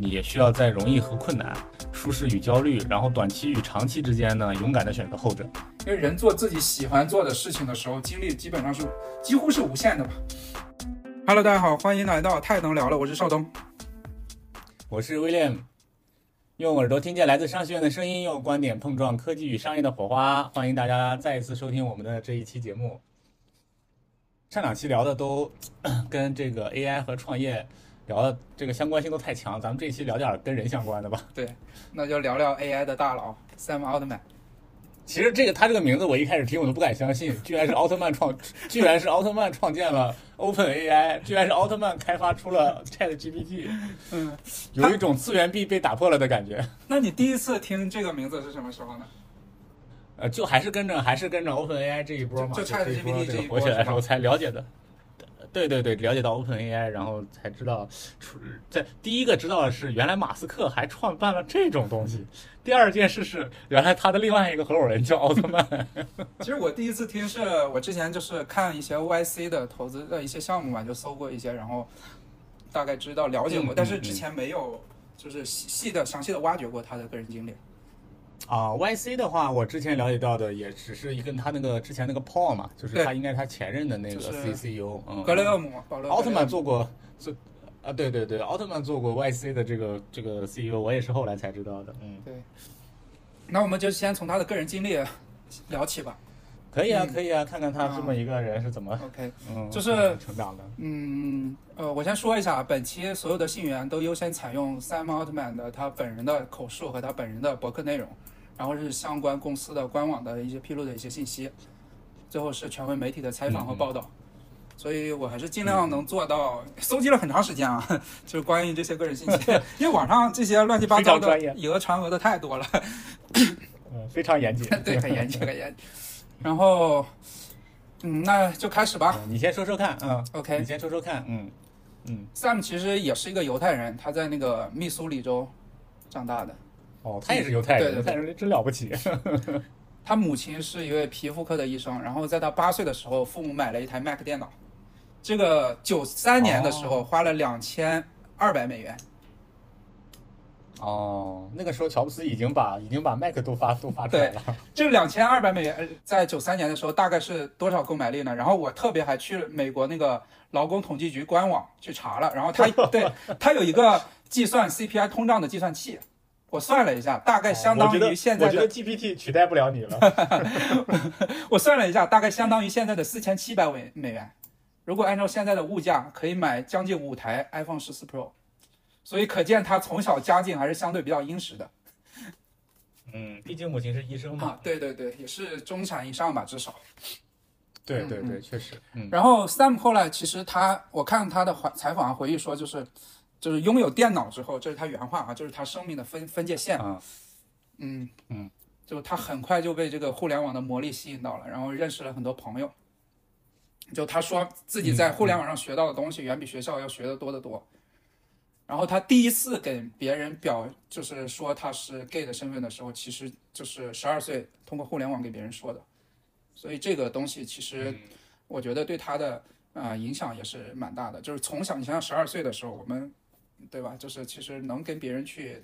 你也需要在容易和困难、舒适与焦虑，然后短期与长期之间呢，勇敢的选择后者。因为人做自己喜欢做的事情的时候，精力基本上是几乎是无限的吧。Hello，大家好，欢迎来到太能聊了，我是邵东。我是威廉，用耳朵听见来自商学院的声音，用观点碰撞科技与商业的火花。欢迎大家再一次收听我们的这一期节目。上两期聊的都 跟这个 AI 和创业聊的这个相关性都太强，咱们这一期聊点跟人相关的吧。对，那就聊聊 AI 的大佬 Sam Altman。其实这个他这个名字我一开始听我都不敢相信，居然是奥特曼创，居然是奥特曼创建了 Open AI，居然是奥特曼开发出了 Chat GPT，嗯，有一种次元壁被打破了的感觉。那你第一次听这个名字是什么时候呢？呃，就还是跟着还是跟着 Open AI 这一波嘛，就这 ChatGPT 这这一波个火起来的时候才了解的。对对对，了解到 Open AI，然后才知道出在第一个知道的是，原来马斯克还创办了这种东西。第二件事是，原来他的另外一个合伙人叫奥特曼。其实我第一次听是我之前就是看一些 YC 的投资的一些项目嘛，就搜过一些，然后大概知道了解过，但是之前没有就是细细的详细的挖掘过他的个人经历。啊，YC 的话，我之前了解到的也只是一个他那个之前那个 Paul 嘛，就是他应该是他前任的那个就是 C CEO，嗯，格雷厄姆，奥特曼做做过，做啊，对对对，奥特曼做过 YC 的这个这个 CEO，我也是后来才知道的，嗯，对。那我们就先从他的个人经历聊起吧。可以啊，嗯。可以啊，看看他这么一个人是怎么，OK，嗯，就是成长的，嗯，呃，我先说一下，本期所有的信源都优先采用 Sam Altman 的他本人的口述和他本人的博客内容，然后是相关公司的官网的一些披露的一些信息，最后是权威媒体的采访和报道。所以我还是尽量能做到，搜集了很长时间啊，就是关于这些个人信息，因为网上这些乱七八糟的以讹传讹的太多了，嗯，非常严谨，对，很严谨，很严谨。然后，嗯，那就开始吧。嗯你先说说看，嗯。OK 你先说说看，嗯嗯，Sam 其实也是一个犹太人，他在那个密苏里州长大的。哦，他也是犹太人，对对犹太人真了不起，他母亲是一位皮肤科的医生，然后在他八岁的时候，父母买了一台 Mac 电脑。这个九三年的时候花了两千二百美元，哦，那个时候乔布斯已经把已经把 Mac 都发都发出来了，这两千二百美元呃在九三年的时候大概是多少购买力呢？然后我特别还去美国那个劳工统计局官网去查了，然后他 对他有一个计算 CPI 通胀的计算器，我算了一下，大概相当于现在的我觉得 GPT 取代不了你了，我算了一下，大概相当于现在的四千七百美美元。如果按照现在的物价，可以买将近五台 iPhone 十四 Pro，所以可见他从小家境还是相对比较殷实的嗯，毕竟母亲是医生嘛啊。，对对对，也是中产以上吧，至少。嗯对对对，确实，嗯，然后 Sam 后来其实他，我看他的采采访回忆说，就是就是拥有电脑之后，这是他原话啊，就是他生命的分分界线。啊，嗯嗯，就他很快就被这个互联网的魔力吸引到了，然后认识了很多朋友。就他说自己在互联网上学到的东西远比学校要学的多得多。然后他第一次给别人表就是说他是 gay 的身份的时候，其实就是十二岁通过互联网给别人说的。所以这个东西其实我觉得对他的啊、呃影响也是蛮大的。就是从小你想想十二岁的时候，我们对吧？就是其实能跟别人去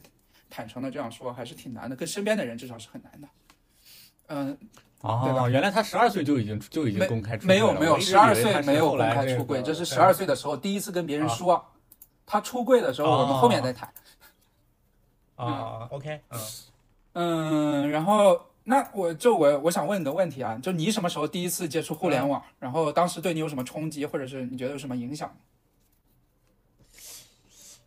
坦诚的这样说，还是挺难的，跟身边的人至少是很难的。嗯，对吧哦，原来他十二岁就已经就已经公开出没有没有，十二岁没有公开出柜，这是十二岁的时候第一次跟别人说。他出柜的时候，我们后面再谈。啊，OK，嗯。嗯，然后那我就我我想问你的问题啊，就你什么时候第一次接触互联网？然后当时对你有什么冲击，或者是你觉得有什么影响？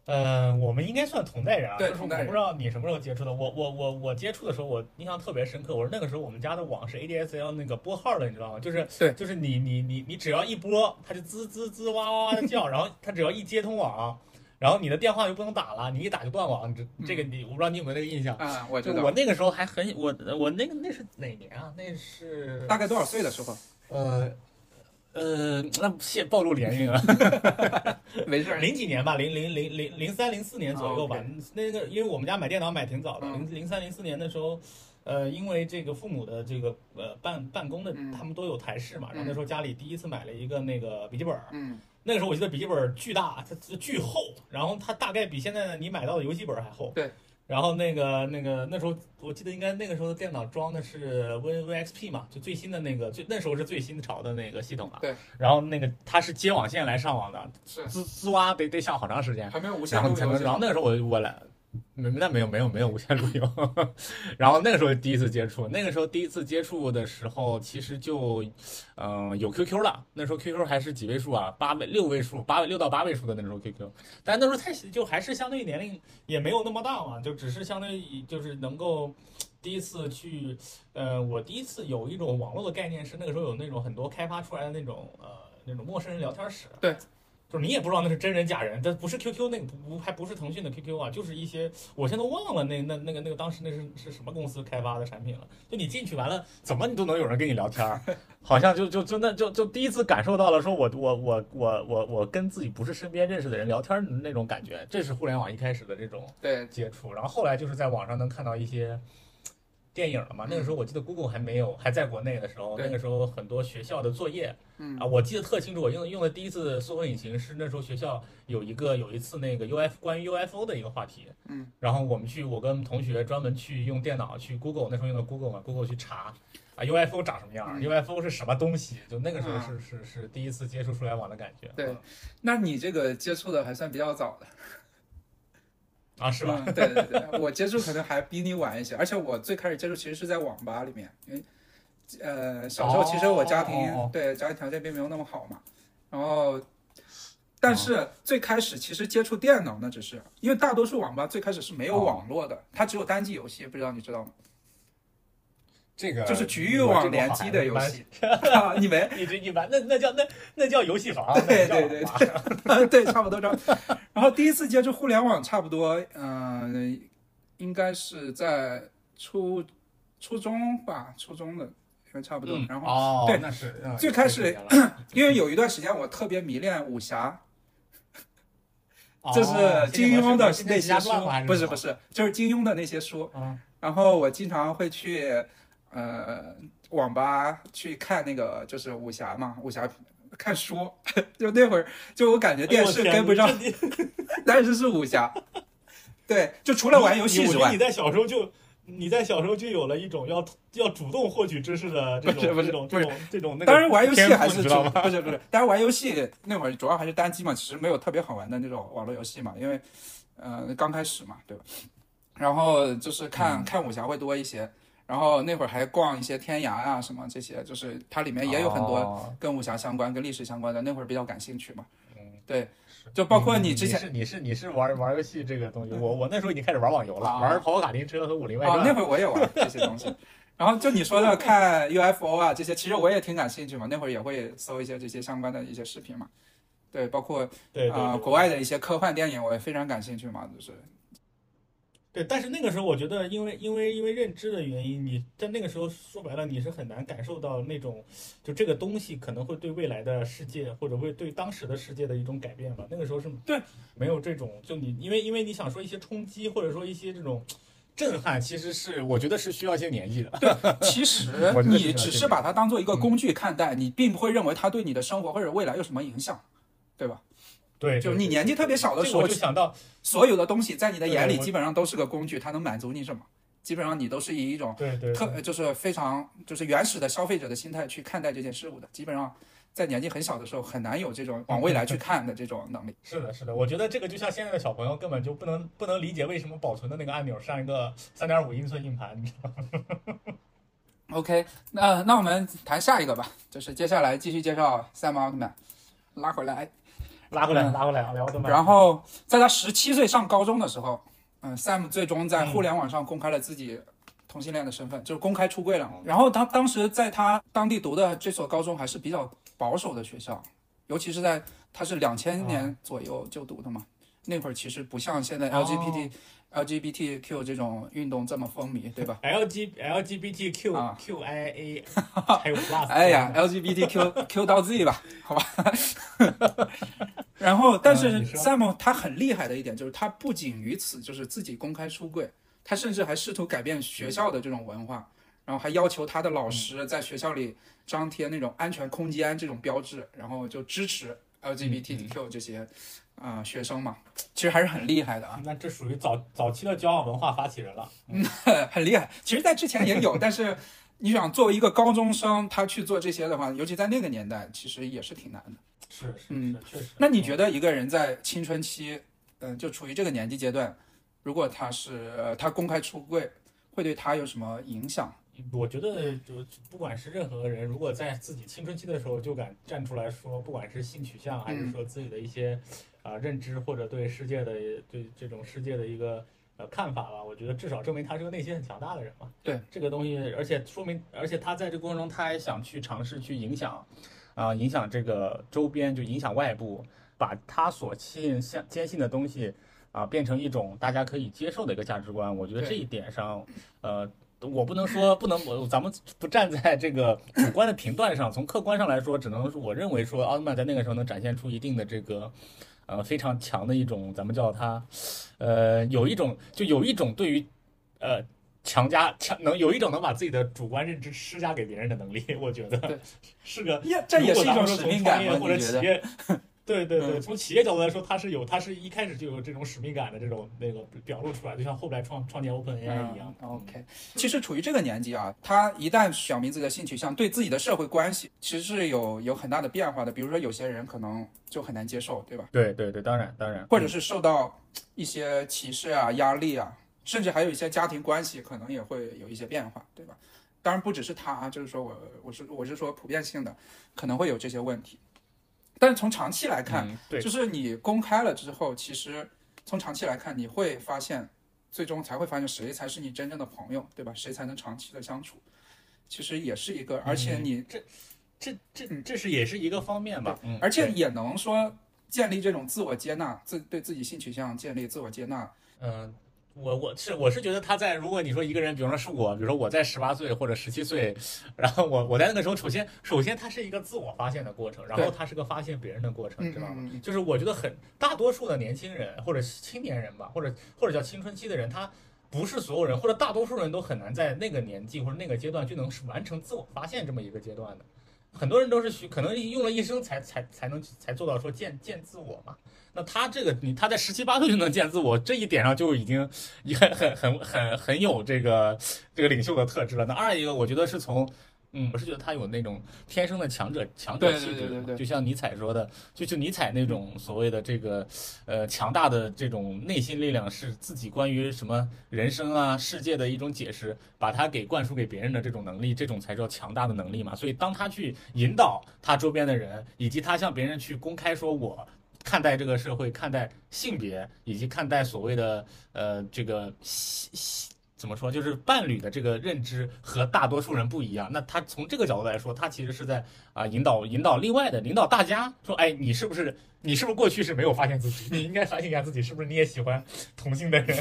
呃，我们应该算同代人啊，就是对同代人我不知道你什么时候接触的。我我我我接触的时候，我印象特别深刻。我说那个时候我们家的网是 ADSL 那个拨号的，你知道吗？就是对就是你你你你只要一拨，它就滋滋滋哇哇哇的叫，然后它只要一接通网，然后你的电话就不能打了，你一打就断网。这这个你我不知道你有没有那个印象？啊，我就知道。我那个时候还很我我那个那是哪年啊？那是大概多少岁的时候？呃呃，那泄暴露年龄了。没事儿。零几年吧，零零零零零三零四年左右吧。那个，因为我们家买电脑买挺早的，嗯零零三零四年的时候，呃，因为这个父母的这个呃办办公的嗯，他们都有台式嘛，然后嗯那时候家里第一次买了一个那个笔记本儿，嗯那个时候我记得笔记本儿巨大，它它巨厚，然后它大概比现在你买到的游戏本儿还厚。对。然后那个那个那时候我记得应该那个时候的电脑装的是 Win WinXP 嘛，就最新的那个最那时候是最新潮的那个系统了。对。然后那个它是接网线来上网的，是滋滋哇得得响好长时间。还没有无线然后然后那个时候我我来，没那没有没有没有无线路由，然后那个时候第一次接触，那个时候第一次接触的时候，其实就，嗯、有 QQ 了，那时候 QQ 还是几位数啊，八位六位数，八位六到八位数的那时候 QQ，但那时候太就还是相对年龄也没有那么大嘛，就只是相对于就是能够。第一次去，呃，我第一次有一种网络的概念是那个时候有那种很多开发出来的那种呃那种陌生人聊天室，对，就是你也不知道那是真人假人，这不是 QQ 那个不不还不是腾讯的 QQ 啊，就是一些我现在都忘了那那那个那个当时那是是什么公司开发的产品了。就你进去完了，怎么你都能有人跟你聊天儿，好像就就就那就就第一次感受到了说我我我我我我跟自己不是身边认识的人聊天儿那种感觉，这是互联网一开始的这种对，接触，然后后来就是在网上能看到一些电影了嘛。那个时候我记得 Google 还没有还在国内的时候，那个时候很多学校的作业嗯啊，我记得特清楚，我用用的第一次搜索引擎是那时候学校有一个有一次那个 UF 关于 UFO 的一个话题，嗯，然后我们去我跟同学专门去用电脑去 Google 那时候用的 Google 嘛，Google 去查。啊，UFO 长什么样、嗯 u f o 是什么东西？就那个时候啊是、是是第一次接触互联网的感觉。对嗯那你这个接触的还算比较早的，啊，是吧？嗯？对对对，我接触可能还比你晚一些，而且我最开始接触其实是在网吧里面，因为呃小时候其实我家庭、对家庭条件并没有那么好嘛，然后。但是最开始其实接触电脑那，只是因为大多数网吧最开始是没有哦网络的，它只有单机游戏，不知道你知道吗？这个就是局域网联机的游戏，啊你没？你这一般，那那叫那那叫游戏房，对那对对 对，差不多差不多。然后第一次接触互联网，差不多，嗯、应该是在初初中吧，初中的，应该差不多。然后，哦，对那是嗯最开始因为有一段时间我特别迷恋武侠，哦就是金庸的那些书不是不是，就是金庸的那些书。嗯然后我经常会去呃网吧去看那个就是武侠嘛，武侠看书。就那会儿，就我感觉电视跟不上，天 但是是武侠。对，就除了玩游戏之外你在小时候就你在小时候就有了一种要要主动获取知识的这种这种这种这种那个当然玩游戏还是主？不是不是，当然玩游戏那会儿主要还是单机嘛，其实没有特别好玩的那种网络游戏嘛，因为呃刚开始嘛，对吧？然后就是看、嗯看武侠会多一些，然后那会儿还逛一些天涯啊什么这些，就是它里面也有很多哦跟武侠相关、跟历史相关的，那会儿比较感兴趣嘛。嗯对，就包括你之前是你是你是玩玩游戏这个东西，我我那时候已经开始玩网游了，啊玩跑跑卡丁车和武林外啊，传。那会儿我也玩这些东西。然后就你说的看 UFO 啊这些，其实我也挺感兴趣嘛。那会儿也会搜一些这些相关的一些视频嘛。对，包括啊、对对对国外的一些科幻电影，我也非常感兴趣嘛。就是对，但是那个时候我觉得，因为因为因为认知的原因，你在那个时候说白了，你是很难感受到那种，就这个东西可能会对未来的世界或者会对当时的世界的一种改变吧。那个时候是对没有这种，就你因为因为你想说一些冲击或者说一些这种震撼，其实是我觉得是需要一些年纪的。对其实 你只是把它当做一个嗯工具看待，你并不会认为它对你的生活或者未来有什么影响，对吧？对，就是你年纪特别小的时候我就，想到，所有的东西在你的眼里基本上都是个工具，它能满足你什么？基本上你都是以一种对对特就是非常就是原始的消费者的心态去看待这件事物的，基本上在年纪很小的时候很难有这种往未来去看的这种能力。是的，是的，我觉得这个就像现在的小朋友根本就不能不能理解为什么保存的那个按钮上一个三点五英寸硬盘，你知道吗？OK，那那我们谈下一个吧，就是接下来继续介绍赛马奥特曼，拉回来。拉回来，嗯拉回来，聊的嘛。然后在他十七岁上高中的时候，嗯，Sam 最终在互联网上公开了自己同性恋的身份，就是公开出柜了。然后他当时在他当地读的这所高中还是比较保守的学校，尤其是在他是两千年左右就读的嘛，那会儿其实不像现在 LGBT、LGBTQ 这种运动这么风靡，对吧？L G L G B T Q 啊。Q I A 还有 Plus，哎呀，LGBTQ Q 到 Z 吧，好吧。然后，但是 Sam 他很厉害的一点就是，他不仅于此，就是自己公开出柜，他甚至还试图改变学校的这种文化，然后还要求他的老师在学校里张贴那种安全空间这种标志，然后就支持 LGBTQ 这些啊、呃学生嘛，其实还是很厉害的啊，那这属于早早期的交往文化发起人了。嗯 很厉害。其实，在之前也有，但是你想作为一个高中生，他去做这些的话，尤其在那个年代，其实也是挺难的。是是嗯是，确实。那你觉得一个人在青春期，嗯、就处于这个年纪阶段，如果他是、呃、他公开出柜，会对他有什么影响？我觉得，就不管是任何人，如果在自己青春期的时候就敢站出来说，不管是性取向，还是说自己的一些啊、认知，或者对世界的对这种世界的一个呃看法吧，我觉得至少证明他是个内心很强大的人嘛。对这个东西，而且说明，而且他在这个过程中，他还想去尝试去影响啊、影响这个周边，就影响外部，把他所信相坚信的东西啊、变成一种大家可以接受的一个价值观。我觉得这一点上，呃。我不能说不能，我咱们不站在这个主观的评断上，从客观上来说，只能说我认为说奥特曼在那个时候能展现出一定的这个，呃，非常强的一种，咱们叫它，呃，有一种就有一种对于，呃，强加强能有一种能把自己的主观认知施加给别人的能力，我觉得是个呀，这也是一种使命感吗？创业或者？企业，对对对，嗯从企业角度来说，它是有，它是一开始就有这种使命感的这种那个表露出来，就像后来创创建 OpenAI 一样。嗯 OK，其实处于这个年纪啊，他一旦表明自己的性取向，对自己的社会关系其实是有有很大的变化的。比如说，有些人可能就很难接受，对吧？对对对，当然当然，或者是受到一些歧视啊、压力啊，甚至还有一些家庭关系可能也会有一些变化，对吧？当然不只是他啊，就是说我我是我是说普遍性的可能会有这些问题，但是从长期来看，嗯对，就是你公开了之后，其实从长期来看，你会发现，最终才会发现谁才是你真正的朋友，对吧？谁才能长期的相处，其实也是一个，而且你，这这这这是也是一个方面吧，嗯，而且也能说建立这种自我接纳，自对自己性取向建立自我接纳，嗯，我我是我是觉得他在，如果你说一个人，比如说是我，比如说我在十八岁或者十七岁，然后我我在那个时候，首先首先它是一个自我发现的过程，然后对它是个发现别人的过程，嗯知道吗？就是我觉得很大多数的年轻人或者青年人吧，或者或者叫青春期的人，他。不是所有人，或者大多数人都很难在那个年纪或者那个阶段就能完成自我发现这么一个阶段的。很多人都是需可能用了一生才才才能才做到说见见自我嘛。那他这个你他在十七八岁就能见自我，这一点上就已经也很很很很很有这个这个领袖的特质了。那二一个，我觉得是从。嗯，我是觉得他有那种天生的强者强者气质就像尼采说的，就就尼采那种所谓的这个，呃，强大的这种内心力量，是自己关于什么人生啊、世界的一种解释，把它给灌输给别人的这种能力，这种才叫强大的能力嘛。所以，当他去引导他周边的人，以及他向别人去公开说我看待这个社会、看待性别，以及看待所谓的呃这个性性怎么说，就是伴侣的这个认知和大多数人不一样。那他从这个角度来说，他其实是在啊引导引导另外的引导大家说，哎，你是不是你是不是过去是没有发现自己？你应该反省一下自己，是不是你也喜欢同性的人？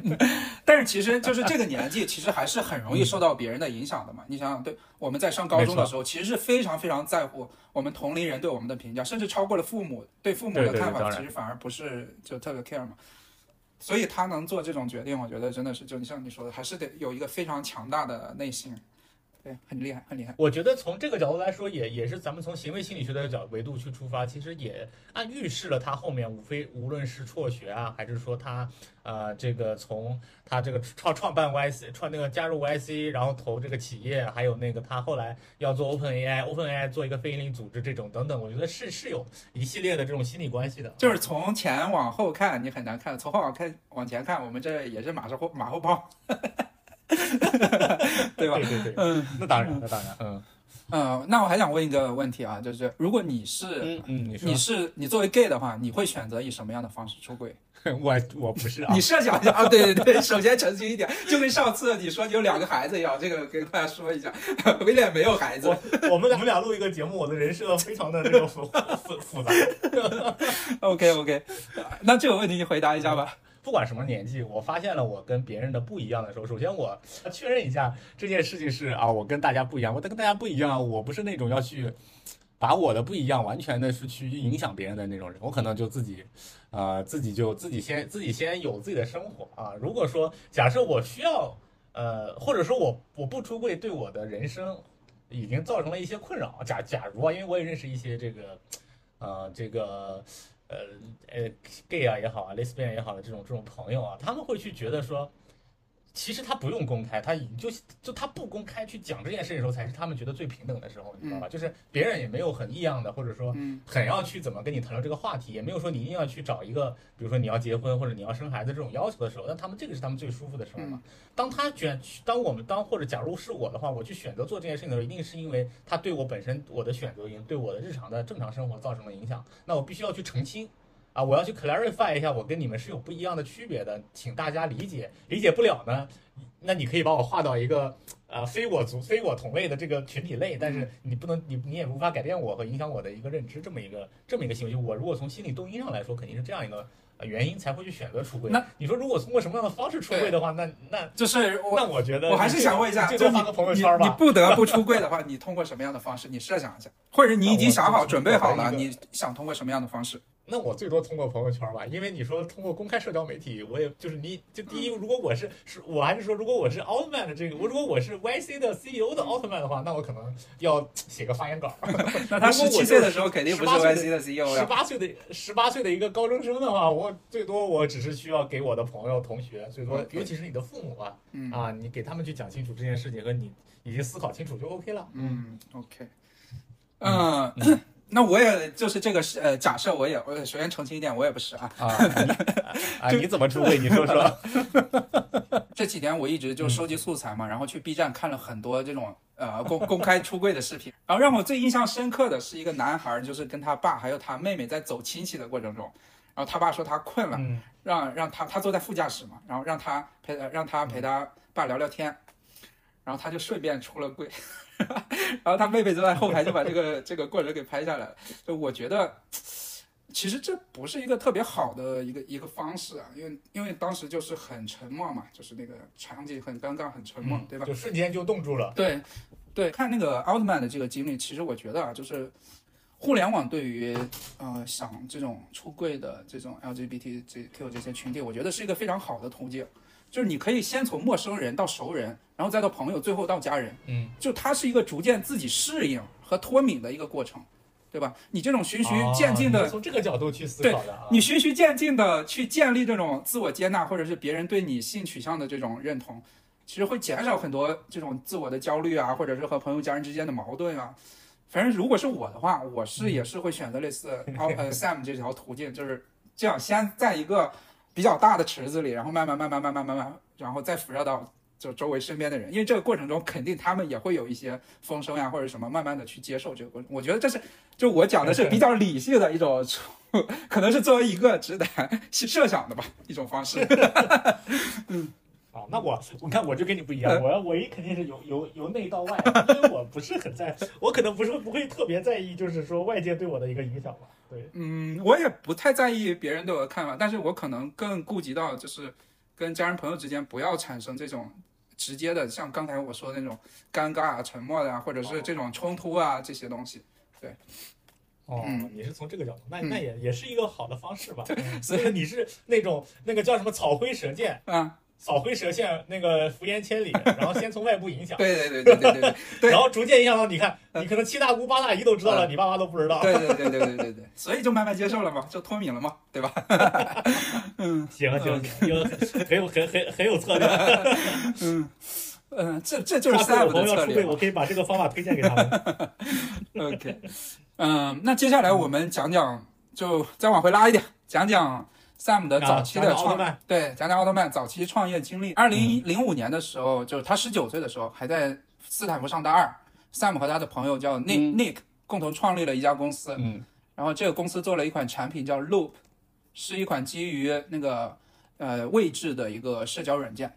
但是其实就是这个年纪，其实还是很容易受到别人的影响的嘛。你想想，对我们在上高中的时候，其实是非常非常在乎我们同龄人对我们的评价，甚至超过了父母对父母的看法，其实反而不是就特别 care 嘛。所以他能做这种决定，我觉得真的是就你像你说的，还是得有一个非常强大的内心，对，很厉害，很厉害。我觉得从这个角度来说，也也是咱们从行为心理学的角维度去出发，其实也暗预示了他后面无非无论是辍学啊，还是说他呃这个从他这个创创办 YC 创那个加入 YC，然后投这个企业，还有那个他后来要做 OpenAI，OpenAI 做一个非营利组织这种等等，我觉得是是有一系列的这种心理关系的。就是从前往后看，你很难看；从后往看往前看，我们这也是马后马后炮，对吧？对对对，嗯那当然，那当然，嗯嗯，那我还想问一个问题啊，就是如果你是嗯嗯，你说你是你作为 gay 的话，你会选择以什么样的方式出轨？我我不是啊 你，设想一下啊，对对对，首先澄清一点，就跟上次你说你有两个孩子一样，这个跟大家说一下，威廉没有孩子。我们我们俩录一个节目，我的人设非常的这个复复复杂。OK OK，那这个问题你回答一下吧。不管什么年纪，我发现了我跟别人的不一样的时候，首先我确认一下这件事情是啊，我跟大家不一样，我跟大家不一样，我不是那种要去把我的不一样完全的是去影响别人的那种人，我可能就自己，呃，自己就自己先自己先有自己的生活啊。如果说假设我需要，呃，或者说我我不出柜对我的人生已经造成了一些困扰，假假如啊，因为我也认识一些这个，呃，这个。呃呃，gay 啊也好啊，lesbian 也好的这种这种朋友啊，他们会去觉得说。其实他不用公开，他已就就他不公开去讲这件事的时候，才是他们觉得最平等的时候，你知道吧？就是别人也没有很异样的，或者说很要去怎么跟你谈论这个话题，也没有说你一定要去找一个，比如说你要结婚或者你要生孩子这种要求的时候，那他们这个是他们最舒服的时候嘛。当他选，当我们当或者假如是我的话，我去选择做这件事情的时候，一定是因为他对我本身我的选择已经对我的日常的正常生活造成了影响，那我必须要去澄清。啊，我要去 clarify 一下，我跟你们是有不一样的区别的，请大家理解。理解不了呢，那你可以把我划到一个呃非我族、非我同类的这个群体类，但是你不能，你你也无法改变我和影响我的一个认知，这么一个这么一个行为。就我如果从心理动因上来说，肯定是这样一个原因才会去选择出柜。那你说如果通过什么样的方式出柜的话，那那就是那我觉得我还是想问一下，就发个朋友圈吧。你不得不出柜的话，你通过什么样的方式？你设想一下，或者你已经想好、准备好了，你想通过什么样的方式？那我最多通过朋友圈吧，因为你说通过公开社交媒体，我也就是你就第一，如果我是是我还是说，如果我是奥特曼的这个，我如果我是 YC 的 CEO 的奥特曼的话，那我可能要写个发言稿。那他十七岁的时候肯定不是 YC 的 CEO 十八岁的十八岁的一个高中生的话，我最多我只是需要给我的朋友、同学，最多尤其是你的父母啊，啊，你给他们去讲清楚这件事情和你已经思考清楚就 OK 了。嗯，OK，嗯。那我也就是这个是呃假设我也我首先澄清一点我也不是啊。啊啊 你怎么出柜你说说，这几天我一直就收集素材嘛，然后去 B 站看了很多这种呃公 公开出柜的视频，然后让我最印象深刻的是一个男孩，就是跟他爸还有他妹妹在走亲戚的过程中，然后他爸说他困了，让让他他坐在副驾驶嘛，然后让他陪让他陪他爸聊聊天，然后他就顺便出了柜。然后他妹妹就在后排就把这个这个过程给拍下来了。就我觉得，其实这不是一个特别好的一个一个方式啊，因为因为当时就是很沉默嘛，就是那个场景很尴尬，很沉默，对吧？就瞬间就冻住了。对，对，看那个奥特曼的这个经历，其实我觉得啊，就是互联网对于呃想这种出柜的这种 LGBTQ 这些群体，我觉得是一个非常好的途径。就是你可以先从陌生人到熟人，然后再到朋友，最后到家人。嗯，就它是一个逐渐自己适应和脱敏的一个过程，对吧？你这种循序渐进的，从这个角度去思考的。你循序渐进的去建立这种自我接纳，或者是别人对你性取向的这种认同，其实会减少很多这种自我的焦虑啊，或者是和朋友家人之间的矛盾啊。反正如果是我的话，我是也是会选择类似呃 Sam 这条途径，就是这样，先在一个。比较大的池子里，然后慢慢、慢慢、慢慢、慢慢，然后再辐射到就周围身边的人，因为这个过程中肯定他们也会有一些风声呀或者什么，慢慢的去接受这个过程。我觉得这是就我讲的是比较理性的一种，可能是作为一个直男 设想的吧一种方式。嗯。哦，那我我看我就跟你不一样，我我一肯定是由由由内到外，因为我不是很在，我可能不是不会特别在意，就是说外界对我的一个影响吧。对，嗯，我也不太在意别人对我的看法，但是我可能更顾及到就是跟家人朋友之间不要产生这种直接的，像刚才我说的那种尴尬啊、沉默的啊，或者是这种冲突啊这些东西。对，哦，你是从这个角度，那那也也是一个好的方式吧。所以你是那种那个叫什么草灰蛇剑啊？扫灰蛇线，那个伏言千里，然后先从外部影响，对对对对对对对，然后逐渐影响到你看，你可能七大姑八大姨都知道了，你爸妈都不知道，对对对对对对。对，所以就慢慢接受了嘛，就脱敏了嘛，对吧？嗯，行行行，有很有很很很有策略，嗯。嗯，这这就是三五的策略，我可以把这个方法推荐给他们。OK，嗯，那接下来我们讲讲，就再往回拉一点，讲讲。Sam 的早期的创对讲讲奥特曼早期创业经历。二零零五年的时候，就是他十九岁的时候，还在斯坦福上大二。Sam 和他的朋友叫 Nick Nick 共同创立了一家公司。嗯，然后这个公司做了一款产品叫 Loop，是一款基于那个呃位置的一个社交软件。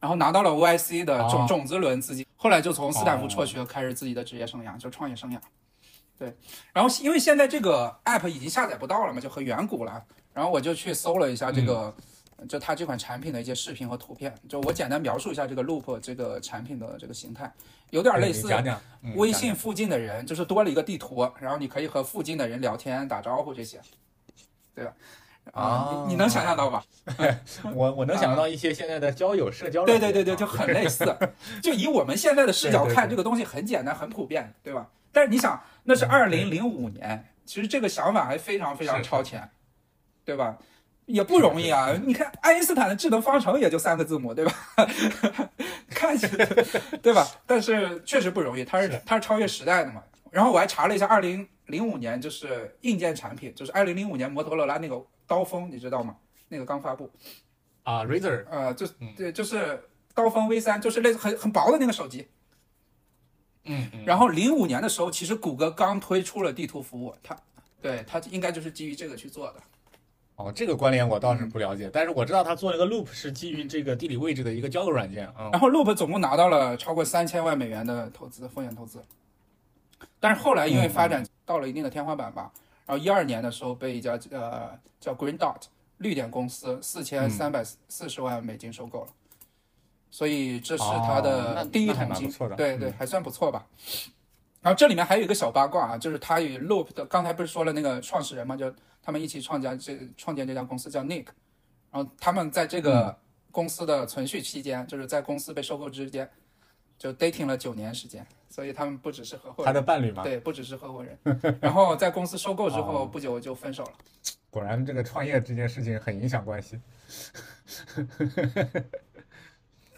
然后拿到了 YC 的种种子轮资金，后来就从斯坦福辍学，开始自己的职业生涯，就创业生涯。对，然后因为现在这个 App 已经下载不到了嘛，就很远古了。然后我就去搜了一下这个就它这款产品的一些视频和图片。就我简单描述一下这个 Loop 这个产品的这个形态，有点类似微信附近的人，就是多了一个地图，然后你可以和附近的人聊天、打招呼这些，对吧？啊，啊你你能想象到吧？我我能想到一些现在的交友社交对对对对，就很类似。就以我们现在的视角看，这个东西很简单、很普遍，对吧？但是你想，那是二零零五年，其实这个想法还非常非常超前，对吧？也不容易啊！你看爱因斯坦的智能方程也就三个字母，对吧？看起来，对吧？但是确实不容易，它是是它是超越时代的嘛。然后我还查了一下，二零零五年就是硬件产品，就是二零零五年摩托罗拉那个刀锋，你知道吗？那个刚发布，啊，Razer 呃，就嗯对，就是刀锋 V 三，就是类似很很薄的那个手机。嗯嗯然后零五年的时候，其实谷歌刚推出了地图服务，它对它应该就是基于这个去做的。哦，这个关联我倒是不了解，但是我知道他做了个 Loop 是基于这个地理位置的一个交友软件啊。然后 Loop 总共拿到了超过三千万美元的投资，风险投资。但是后来因为发展到了一定的天花板吧，然后一二年的时候被一家呃叫 Green Dot 绿点公司四千三百四十万美金收购了，所以这是它哦的第一桶金，对对，嗯还算不错吧。然后这里面还有一个小八卦啊，就是他与 Loop 的，刚才不是说了那个创始人嘛，就他们一起创建这创建这家公司叫 Nick，然后他们在这嗯个公司的存续期间，就是在公司被收购之间，就 dating 了九年时间，所以他们不只是合伙人他，的伴侣嘛，对，不只是合伙人。然后在公司收购之后哦不久就分手了。果然这个创业这件事情很影响关系。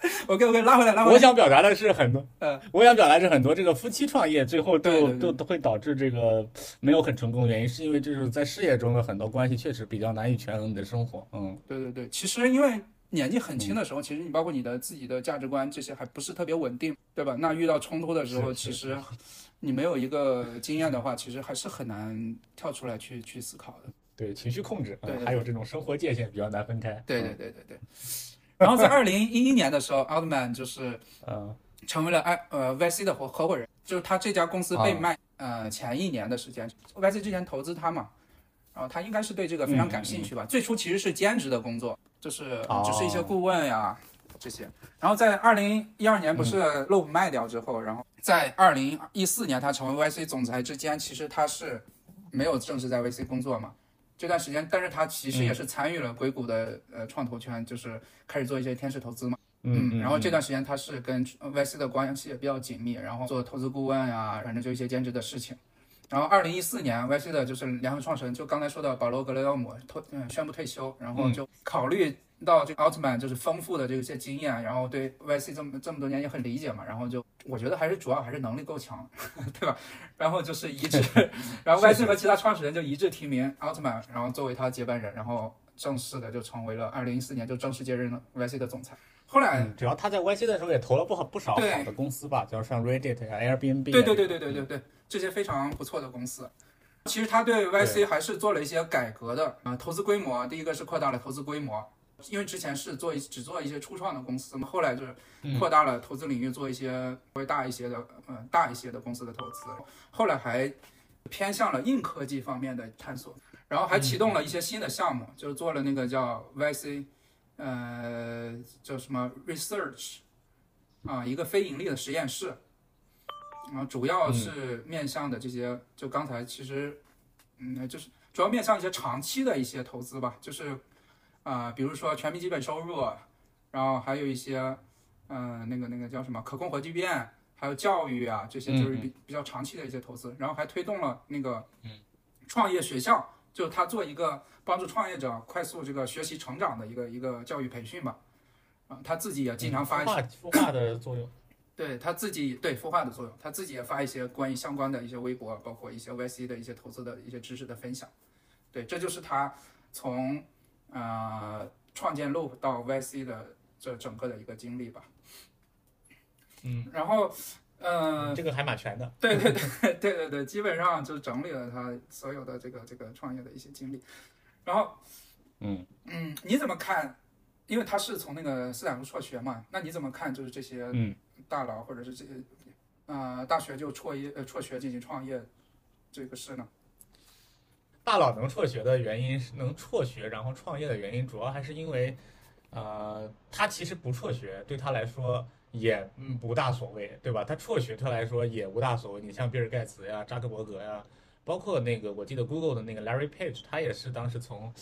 OK OK，拉回来拉回来。我想表达的是很多，嗯，我想表达是很多这个夫妻创业最后都都都会导致这个没有很成功的原因，是因为就是在事业中的很多关系确实比较难以权衡你的生活。嗯，对对对，其实因为年纪很轻的时候，其实你包括你的自己的价值观这些还不是特别稳定，对吧？那遇到冲突的时候，其实你没有一个经验的话，其实还是很难跳出来去去思考的。对，情绪控制，对还有这种生活界限比较难分开。对对对对对。然后在二零一一年的时候，奥特曼就是嗯，成为了爱呃 YC 的合合伙人，就是他这家公司被啊卖、呃前一年的时间，YC 之前投资他嘛，然后他应该是对这个非常感兴趣吧。最初其实是兼职的工作，就是哦只是一些顾问呀、这些。然后在二零一二年不是 Loop 卖掉之后，然后在二零一四年他成为 YC 总裁之间，其实他是没有正式在 VC 工作嘛。这段时间，但是他其实也是参与了硅谷的呃创投圈，就是开始做一些天使投资嘛。嗯然后这段时间他是跟 VC 的关系也比较紧密，然后做投资顾问呀、反正就一些兼职的事情。然后二零一四年，YC 的就是联合创始人，就刚才说的保罗·格雷厄姆退嗯宣布退休，然后就考虑到这个奥特曼就是丰富的这些经验，然后对 YC 这么这么多年也很理解嘛，然后就我觉得还是主要还是能力够强，对吧？然后就是一致，然后 YC 和其他创始人就一致提名奥特曼，然后作为他接班人，然后正式的就成为了二零一四年就正式接任了 YC 的总裁。后来嗯，主要他在 YC 的时候也投了不好不少好的公司吧，就是像 Reddit 呀、Airbnb 啊。对对对对对对对，这些非常不错的公司。其实他对 YC 还是做了一些改革的啊、投资规模，第一个是扩大了投资规模，因为之前是做一只做一些初创的公司嘛，后来就是扩大了投资领域，做一些稍微大一些的，嗯、大一些的公司的投资，后来还偏向了硬科技方面的探索，然后还启动了一些新的项目，就是做了那个叫 YC，呃，叫什么 Research，啊，一个非盈利的实验室。然后，主要是面向的这些，就刚才其实，嗯，就是主要面向一些长期的一些投资吧，就是，啊、比如说全民基本收入，然后还有一些，嗯、那个那个叫什么可控核聚变，还有教育啊，这些就是比比较长期的一些投资，然后还推动了那个，创业学校，就是他做一个帮助创业者快速这个学习成长的一个一个教育培训吧，啊、他自己也经常发一些孵化孵化的作用。对他自己对孵化的作用，他自己也发一些关于相关的一些微博，包括一些 VC 的一些投资的一些知识的分享。对，这就是他从呃创建 Loop 到 YC 的这整个的一个经历吧。嗯，然后呃，这个还蛮全的。对对对对对对，基本上就整理了他所有的这个这个创业的一些经历。然后嗯嗯，你怎么看？因为他是从那个斯坦福辍学嘛，那你怎么看？就是这些嗯大佬或者是这些呃大学就辍业呃辍学进行创业这个事呢？大佬能辍学的原因是能辍学然后创业的原因，主要还是因为，呃，他其实不辍学对他来说也嗯不大所谓，对吧？他辍学对他来说也无大所谓。你像比尔盖茨呀、扎克伯格呀，包括那个我记得 Google 的那个 Larry Page，他也是当时从，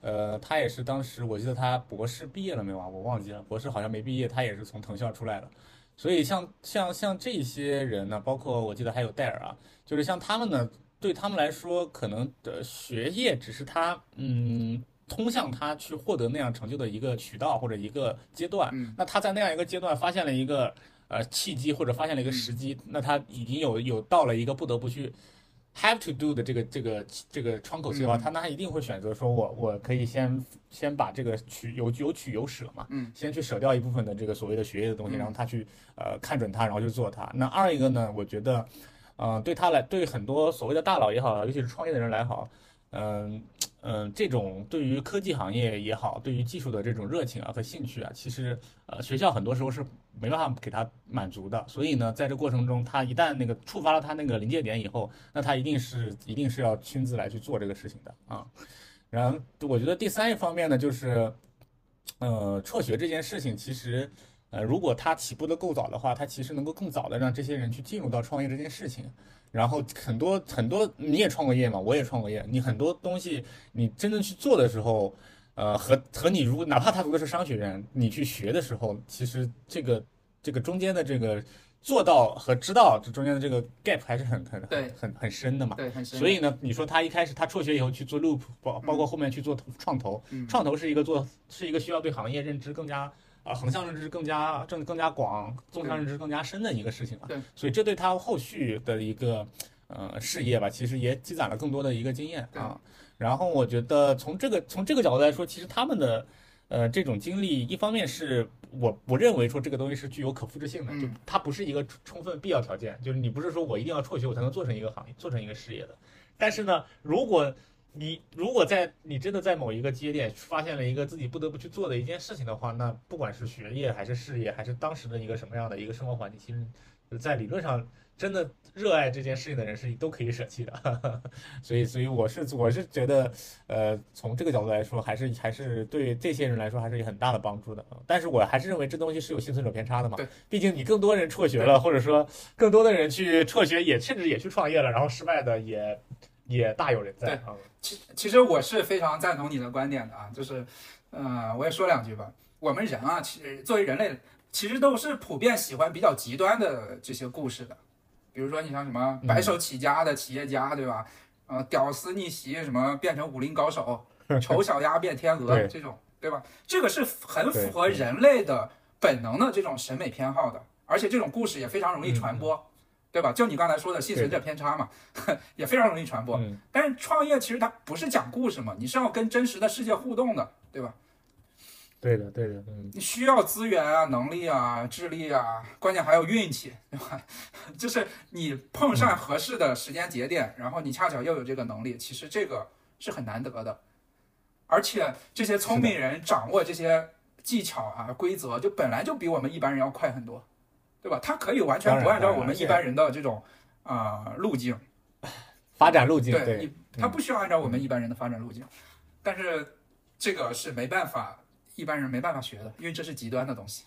呃，他也是当时我记得他博士毕业了没有啊？我忘记了，博士好像没毕业，他也是从藤校出来的。所以像像像这些人呢，包括我记得还有戴尔啊，就是像他们呢，对他们来说，可能的学业只是他嗯通向他去获得那样成就的一个渠道或者一个阶段。嗯那他在那样一个阶段发现了一个呃契机或者发现了一个时机，那他已经有有到了一个不得不去 have to do 的这个这个这个窗口期的话，嗯他那他一定会选择说我我可以先先把这个取有有取有舍嘛，嗯，先去舍掉一部分的这个所谓的学业的东西，嗯然后他去呃看准它，然后去做它。那二一个呢，我觉得，呃，对他来，对很多所谓的大佬也好，尤其是创业的人来好，嗯、嗯、这种对于科技行业也好，对于技术的这种热情啊和兴趣啊，其实呃学校很多时候是没办法给他满足的。所以呢，在这过程中，他一旦那个触发了他那个临界点以后，那他一定是一定是要亲自来去做这个事情的啊。然后我觉得第三一方面呢，就是，呃，辍学这件事情，其实，呃，如果他起步的够早的话，他其实能够更早的让这些人去进入到创业这件事情。然后很多很多，你也创过业嘛，我也创过业，你很多东西你真正去做的时候，呃，和和你如果哪怕他读的是商学院，你去学的时候，其实这个这个中间的这个做到和知道这中间的这个 gap 还是很很很很很深的嘛。对，很深。所以呢，你说他一开始他辍学以后去做 loop，包包括后面去做创投，嗯创投是一个做是一个需要对行业认知更加啊、横向认知更加正更加广，纵向认知更加深的一个事情嘛。对，所以这对他后续的一个呃事业吧，其实也积攒了更多的一个经验啊。然后我觉得从这个从这个角度来说，其实他们的。呃，这种经历，一方面是我不认为说这个东西是具有可复制性的，嗯就它不是一个充充分必要条件，就是你不是说我一定要辍学我才能做成一个行业，做成一个事业的。但是呢，如果你如果在你真的在某一个节点发现了一个自己不得不去做的一件事情的话，那不管是学业还是事业，还是当时的一个什么样的一个生活环境，其实在理论上真的热爱这件事情的人是都可以舍弃的。所以，所以我是我是觉得，呃，从这个角度来说，还是还是对这些人来说还是有很大的帮助的。但是我还是认为这东西是有幸存者偏差的嘛对，毕竟你更多人辍学了，或者说更多的人去辍学也甚至也去创业了，然后失败的也也大有人在对啊。其其实我是非常赞同你的观点的啊，就是，呃，我也说两句吧。我们人啊，其实作为人类，其实都是普遍喜欢比较极端的这些故事的。比如说，你像什么白手起家的企业家，对吧？呃，屌丝逆袭，什么变成武林高手，丑小鸭变天鹅这种，对吧？这个是很符合人类的本能的这种审美偏好的，而且这种故事也非常容易传播，对吧？就你刚才说的幸存者偏差嘛，也非常容易传播。嗯，但是创业其实它不是讲故事嘛，你是要跟真实的世界互动的，对吧？对的，对的，嗯，你需要资源啊、能力啊、智力啊，关键还有运气，对吧？就是你碰上合适的时间节点，然后你恰巧又有这个能力，其实这个是很难得的。而且这些聪明人掌握这些技巧啊、规则，就本来就比我们一般人要快很多，对吧？他可以完全不按照我们一般人的这种啊、路径。发展路径，对对，你，他不需要按照我们一般人的发展路径，但是这个是没办法，一般人没办法学的，因为这是极端的东西，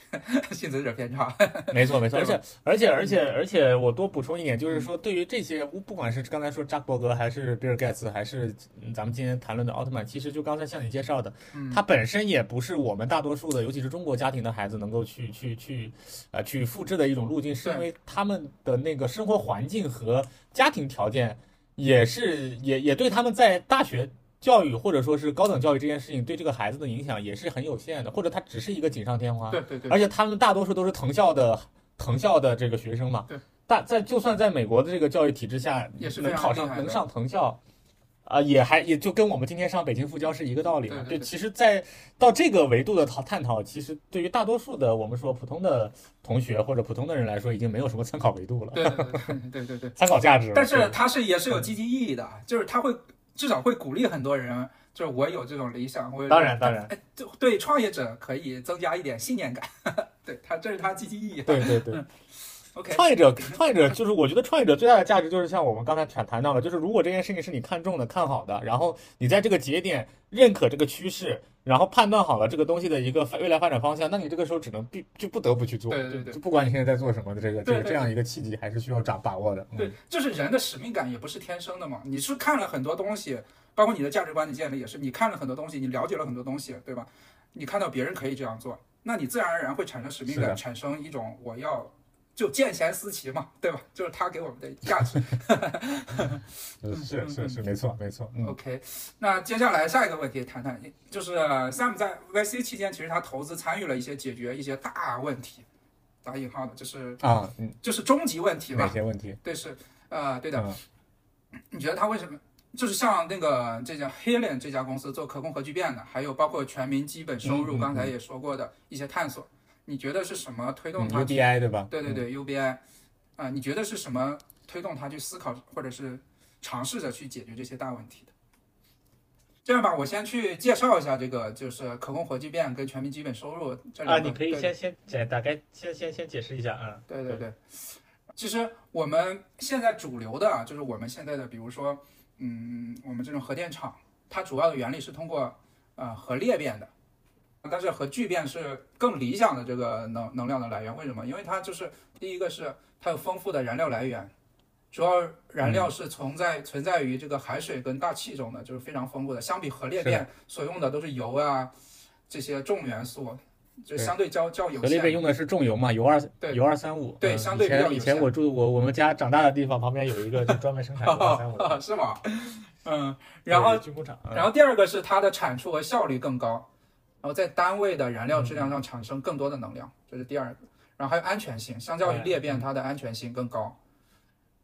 幸存者偏差。没错没错，而且而且而且而且我多补充一点，就是说对于这些，不管是刚才说扎克伯格，还是比尔盖茨，还是嗯咱们今天谈论的奥特曼，其实就刚才向你介绍的，嗯它本身也不是我们大多数的，尤其是中国家庭的孩子能够去去去呃去复制的一种路径，是因为他们的那个生活环境和家庭条件也是也也对他们在大学。教育或者说是高等教育这件事情对这个孩子的影响也是很有限的，或者他只是一个锦上添花。对对对，而且他们大多数都是藤校的藤校的这个学生嘛，对，大在就算在美国的这个教育体制下，也是能考上能上藤校，啊、也还也就跟我们今天上北京复交是一个道理嘛。对对对其实，在到这个维度的讨探讨，其实对于大多数的我们说普通的同学或者普通的人来说，已经没有什么参考维度了，对对对对对对。参考价值。但是它是也是有积极意义的，就是它会至少会鼓励很多人，就是我有这种理想，我有当然当然，哎，就对创业者可以增加一点信念感，对他这是他积极意义。对对对，OK，创业者，创业者就是我觉得创业者最大的价值就是像我们刚才谈谈到的，就是如果这件事情是你看中的、看好的，然后你在这个节点认可这个趋势，然后判断好了这个东西的一个发未来发展方向，那你这个时候只能必就不得不去做。对对对不管你现在在做什么的这个这个这样一个契机，还是需要掌把握的。嗯对，就是人的使命感也不是天生的嘛。你是看了很多东西，包括你的价值观的建立也是，你看了很多东西，你了解了很多东西，对吧？你看到别人可以这样做，那你自然而然会产生使命感，产生一种我要就见贤思齐嘛，对吧？就是他给我们的价值。是是是是，没错没错。嗯 OK，那接下来下一个问题谈谈，就是 Sam 在 VC 期间，其实他投资参与了一些解决一些大问题，打引号的，就是啊，嗯，就是终极问题哪吧？些问题？对，是呃，对的。嗯你觉得他为什么？就是像那个这家 Helion 这家公司做可控核聚变的，还有包括全民基本收入，刚才也说过的一些探索，你觉得是什么推动嗯他去？，UBI 对吧？对对对，UBI 啊、你觉得是什么推动他去思考，或者是尝试着去解决这些大问题的？这样吧，我先去介绍一下这个，就是可控核聚变跟全民基本收入这两个啊，你可以对先先简大概先先先解释一下，啊，对对对，其实我们现在主流的啊，就是我们现在的，比如说，嗯，我们这种核电厂，它主要的原理是通过呃核裂变的，但是核聚变是更理想的这个能能量的来源。为什么？因为它就是第一个是它有丰富的燃料来源，主要燃料是存在存在于这个海水跟大气中的，就是非常丰富的。相比核裂变所用的都是油啊这些重元素，就相对较较有限。核裂变用的是重油嘛，油二对油二三五。嗯对相对以前以前比较有限我住我我们家长大的地方旁边有一个就专门生产油二三五的 是吗？嗯，然后然后第二个是它的产出和效率更高，然后在单位的燃料质量上产生更多的能量，这是第二个。然后还有安全性，相较于裂变，它的安全性更高。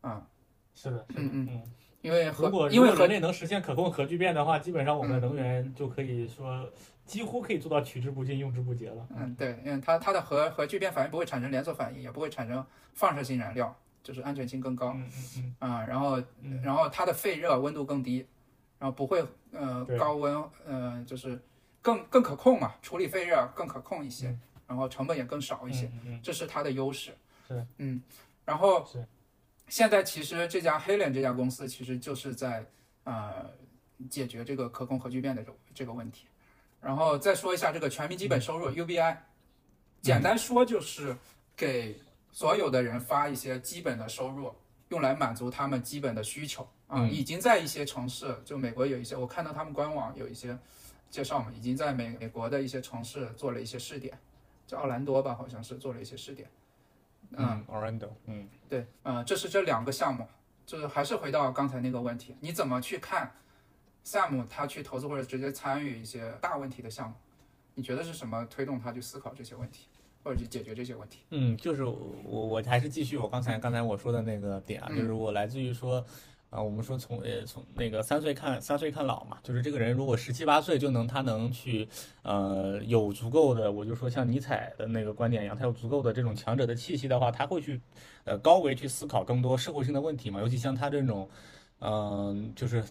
啊，是的，是的嗯嗯嗯。因为核如果因为核如果人类能实现可控核聚变的话，基本上我们的能源就可以说几乎可以做到取之不尽、用之不竭了。嗯对，因为它它的核核聚变反应不会产生连锁反应，也不会产生放射性燃料，就是安全性更高。嗯嗯嗯啊、然后嗯然后它的废热温度更低，然后不会呃高温呃就是更更可控嘛，处理废热更可控一些，然后成本也更少嗯一些，这是它的优势。是，嗯，然后是。现在其实这家 Helion 这家公司其实就是在呃解决这个可控核聚变的这个这个问题。然后再说一下这个全民基本收入 UBI，简单说就是给所有的人发一些基本的收入，用来满足他们基本的需求。啊。嗯。已经在一些城市，就美国有一些，我看到他们官网有一些介绍嘛，已经在美美国的一些城市做了一些试点，就奥兰多吧，好像是做了一些试点。嗯，Orlando，嗯对，呃，这是这两个项目，就是还是回到刚才那个问题，你怎么去看 Sam 他去投资或者直接参与一些大问题的项目？你觉得是什么推动他去思考这些问题，或者去解决这些问题？嗯，就是我我还是继续我刚才刚才我说的那个点啊，嗯就是我来自于说。啊，我们说从呃从那个三岁看三岁看老嘛，就是这个人如果十七八岁就能他能去呃有足够的，我就说像尼采的那个观点一样，他有足够的这种强者的气息的话，他会去呃高维去思考更多社会性的问题嘛，尤其像他这种嗯、就是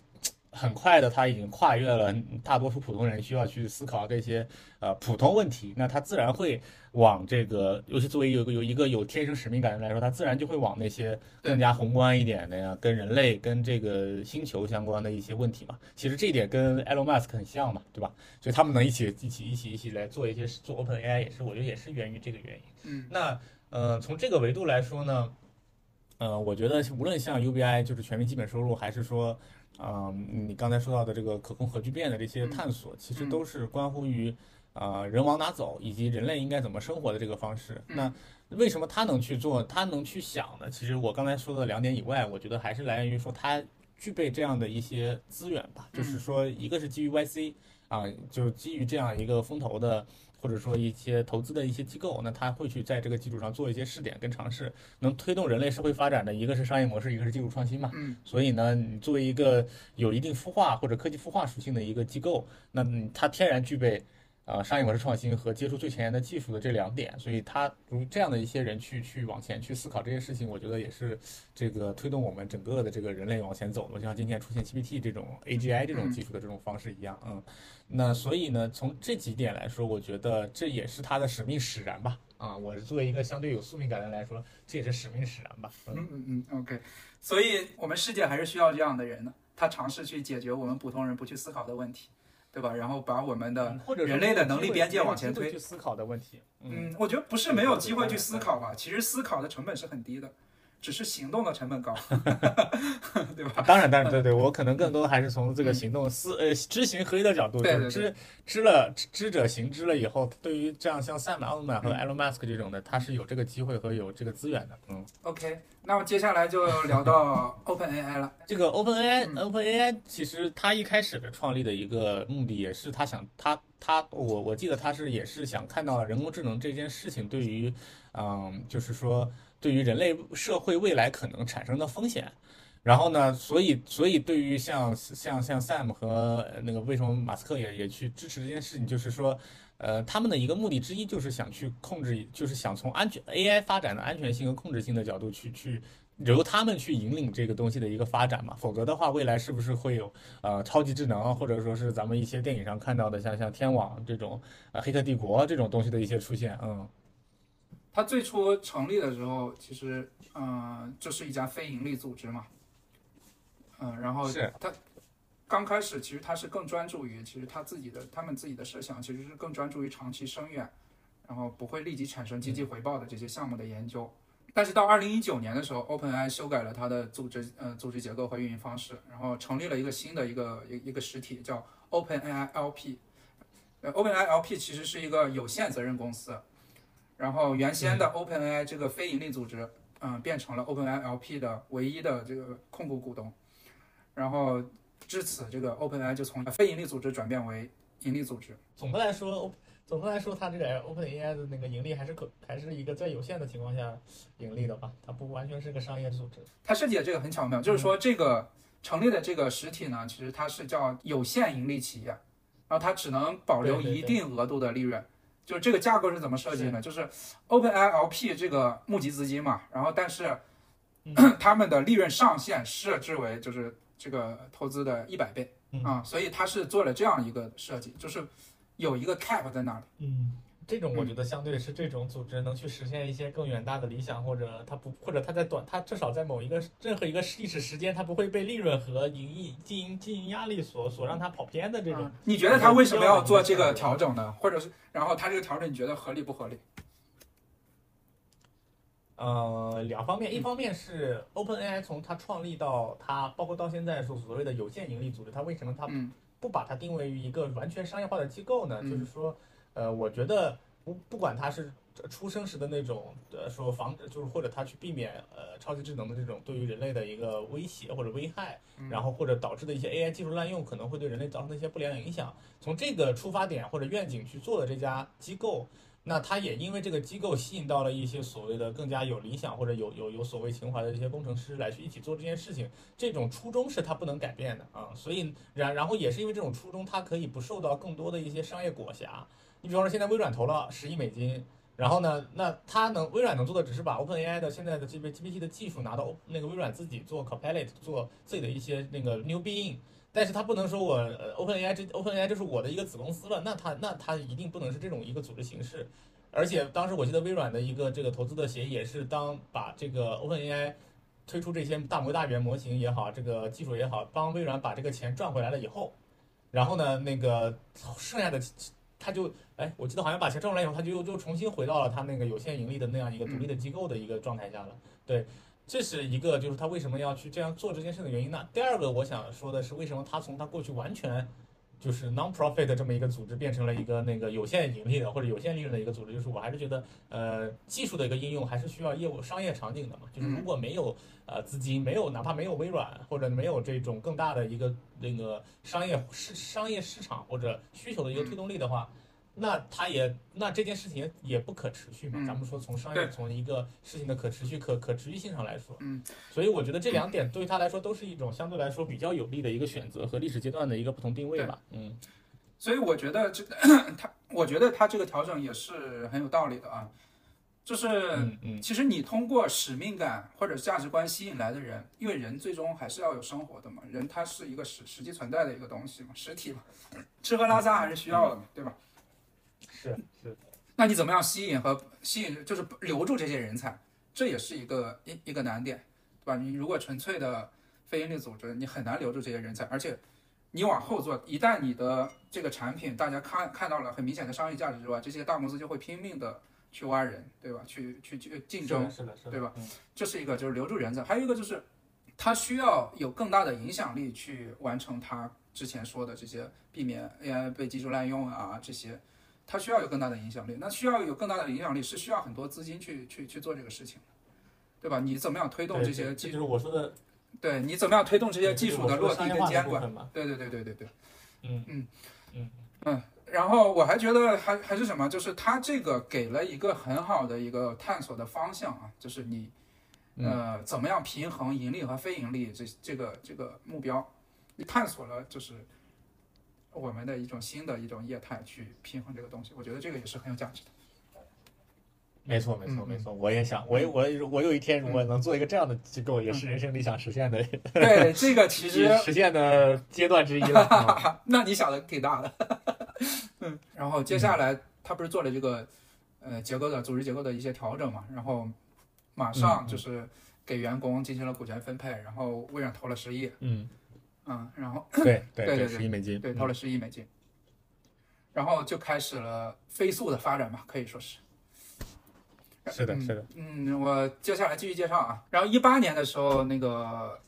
很快的他已经跨越了大多数普通人需要去思考这些呃普通问题，那他自然会往这个，尤其作为有个有一个有天生使命感的人来说，他自然就会往那些更加宏观一点的呀，跟人类跟这个星球相关的一些问题嘛。其实这一点跟 Elon Musk 很像嘛，对吧？所以他们能一起一起一起一起来做一些做 Open AI 也是，我觉得也是源于这个原因。嗯，那呃，从这个维度来说呢，呃，我觉得无论像 UBI 就是全民基本收入，还是说，嗯、你刚才说到的这个可控核聚变的这些探索，其实都是关乎于啊、人往哪走，以及人类应该怎么生活的这个方式。那为什么他能去做，他能去想呢？其实我刚才说的两点以外，我觉得还是来源于说他具备这样的一些资源吧，就是说，一个是基于 YC 啊，就基于这样一个风投的。或者说一些投资的一些机构，那他会去在这个基础上做一些试点跟尝试，能推动人类社会发展的一个是商业模式，一个是技术创新嘛。嗯，所以呢，你作为一个有一定孵化或者科技孵化属性的一个机构，那它天然具备呃商业模式创新和接触最前沿的技术的这两点，所以他如这样的一些人去去往前去思考这些事情，我觉得也是这个推动我们整个的这个人类往前走的，就像今天出现 GPT 这种 AGI 这种技术的这种方式一样，嗯，那所以呢，从这几点来说，我觉得这也是他的使命使然吧。啊，我是作为一个相对有宿命感的人来说，这也是使命使然吧。嗯嗯嗯，OK。所以我们世界还是需要这样的人的，他尝试去解决我们普通人不去思考的问题，对吧？然后把我们的人类的能力边界往前推。去思考的问题。嗯，我觉得不是没有机会去思考吧，其实思考的成本是很低的。只是行动的成本高，对吧？当然，当然，对对，我可能更多还是从这个行动思呃知行合一的角度，就是知知了知者行之了以后，对于这样像 Sam Altman 和 Elon Musk 这种的，他是有这个机会和有这个资源的。嗯，OK，那么接下来就聊到 OpenAI 了。这个 OpenAI，OpenAI 其实它一开始的创立的一个目的也是他想他他我我记得他是也是想看到人工智能这件事情对于嗯就是说。对于人类社会未来可能产生的风险，然后呢，所以所以对于像像像 Sam 和那个为什么马斯克也也去支持这件事情，就是说，呃，他们的一个目的之一就是想去控制，就是想从安全 AI 发展的安全性和控制性的角度去去由他们去引领这个东西的一个发展嘛，否则的话，未来是不是会有呃超级智能，或者说是咱们一些电影上看到的像像天网这种呃黑客帝国这种东西的一些出现，嗯。它最初成立的时候，其实，嗯，就是一家非盈利组织嘛，嗯，然后它刚开始其实它是更专注于，其实它自己的他们自己的设想其实是更专注于长期深远，然后不会立即产生经济回报的这些项目的研究。但是到二零一九年的时候，OpenAI 修改了它的组织，呃，组织结构和运营方式，然后成立了一个新的一个一一个实体，叫 OpenAI LP。呃，OpenAI LP 其实是一个有限责任公司。然后原先的 OpenAI 这个非盈利组织，嗯，变成了 OpenAI LP 的唯一的这个控股股东。然后至此，这个 OpenAI 就从非盈利组织转变为盈利组织。总的来说，总的来说，它这个 OpenAI 的那个盈利还是可还是一个在有限的情况下盈利的吧？它不完全是个商业组织。它设计的这个很巧妙，就是说这个成立的这个实体呢，其实它是叫有限盈利企业，然后它只能保留一定额度的利润。就是这个架构是怎么设计呢？就是 OpenAI LP 这个募集资金嘛，然后但是 他们的利润上限设置为就是这个投资的一百倍啊，所以他是做了这样一个设计，就是有一个 cap 在那里。嗯。这种我觉得相对是这种组织能去实现一些更远大的理想，或者它不，或者它在短，它至少在某一个任何一个历史时间，它不会被利润和盈利经营经营压力所所让它跑偏的这种。你觉得他为什么要做这个调整呢？或者是，然后他这个调整你觉得合理不合理？呃，两方面，一方面是 OpenAI 从它创立到它，包括到现在所所谓的有限盈利组织，它为什么它不把它定位于一个完全商业化的机构呢？就是说。呃，我觉得不不管他是出生时的那种，呃，说防止就是或者他去避免呃超级智能的这种对于人类的一个威胁或者危害，然后或者导致的一些 AI 技术滥用可能会对人类造成的一些不良影响，从这个出发点或者愿景去做的这家机构，那他也因为这个机构吸引到了一些所谓的更加有理想或者有有有所谓情怀的这些工程师来去一起做这件事情，这种初衷是他不能改变的啊，所以然然后也是因为这种初衷，他可以不受到更多的一些商业裹挟。你比方说，现在微软投了十亿美金，然后呢，那他能微软能做的只是把 OpenAI 的现在的这边 GPT 的技术拿到那个微软自己做 Copilot 做自己的一些那个 New Bing，但是他不能说我 OpenAI 这 OpenAI 就是我的一个子公司了，那他那他一定不能是这种一个组织形式。而且当时我记得微软的一个这个投资的协议也是，当把这个 OpenAI 推出这些大模大语言模型也好，这个技术也好，帮微软把这个钱赚回来了以后，然后呢，那个剩下的。他就哎，我记得好像把钱挣回来以后，他就又又重新回到了他那个有限盈利的那样一个独立的机构的一个状态下了。对，这是一个就是他为什么要去这样做这件事的原因。那第二个我想说的是，为什么他从他过去完全就是 non-profit 的这么一个组织，变成了一个那个有限盈利的或者有限利润的一个组织？就是我还是觉得，呃，技术的一个应用还是需要业务商业场景的嘛。就是如果没有呃资金，没有哪怕没有微软或者没有这种更大的一个那个商业市商业市场或者需求的一个推动力的话。那它也，那这件事情也不可持续嘛？咱们说从商业从一个事情的可持续、可可持续性上来说，嗯，所以我觉得这两点对于他来说都是一种相对来说比较有利的一个选择和历史阶段的一个不同定位吧，嗯。所以我觉得这个 他，我觉得他这个调整也是很有道理的啊。就是嗯嗯，其实你通过使命感或者价值观吸引来的人，因为人最终还是要有生活的嘛，人他是一个实实际存在的一个东西嘛，实体嘛，吃喝拉撒还是需要的嘛，对吧？是是，那你怎么样吸引和吸引，就是留住这些人才，这也是一个一一个难点，对吧？你如果纯粹的非营利组织，你很难留住这些人才，而且你往后做，一旦你的这个产品大家看看到了很明显的商业价值之外，这些大公司就会拼命的去挖人，对吧？去去去竞争，是的，是的，对吧嗯？这是一个，就是留住人才；还有一个就是，他需要有更大的影响力去完成他之前说的这些，避免 AI 被技术滥用啊这些，他需要有更大的影响力。那需要有更大的影响力，是需要很多资金去去去做这个事情的，对吧？你怎么样推动这些技？术就是我说的对你怎么样推动这些技术的落地跟监管？对对对对对对。嗯嗯嗯嗯，然后我还觉得还还是什么，就是它这个给了一个很好的一个探索的方向啊，就是你呃怎么样平衡盈利和非盈利这这个这个目标，你探索了就是我们的一种新的一种业态去平衡这个东西，我觉得这个也是很有价值的。没错，没错，嗯没错。我也想，我也我我有一天如果能做一个这样的机构，也是人生理想实现的对，这个其 实实现的阶段之一了。嗯那你想的挺大的。嗯，然后接下来他不是做了这个呃结构的组织结构的一些调整嘛，然后马上就是给员工进行了股权分配，然后微软投了十亿，嗯，嗯，然后对 对对对十亿美金。对投了十亿美金，然后就开始了飞速的发展吧，可以说是。是的，是的。嗯，我接下来继续介绍啊。然后一八年的时候，那个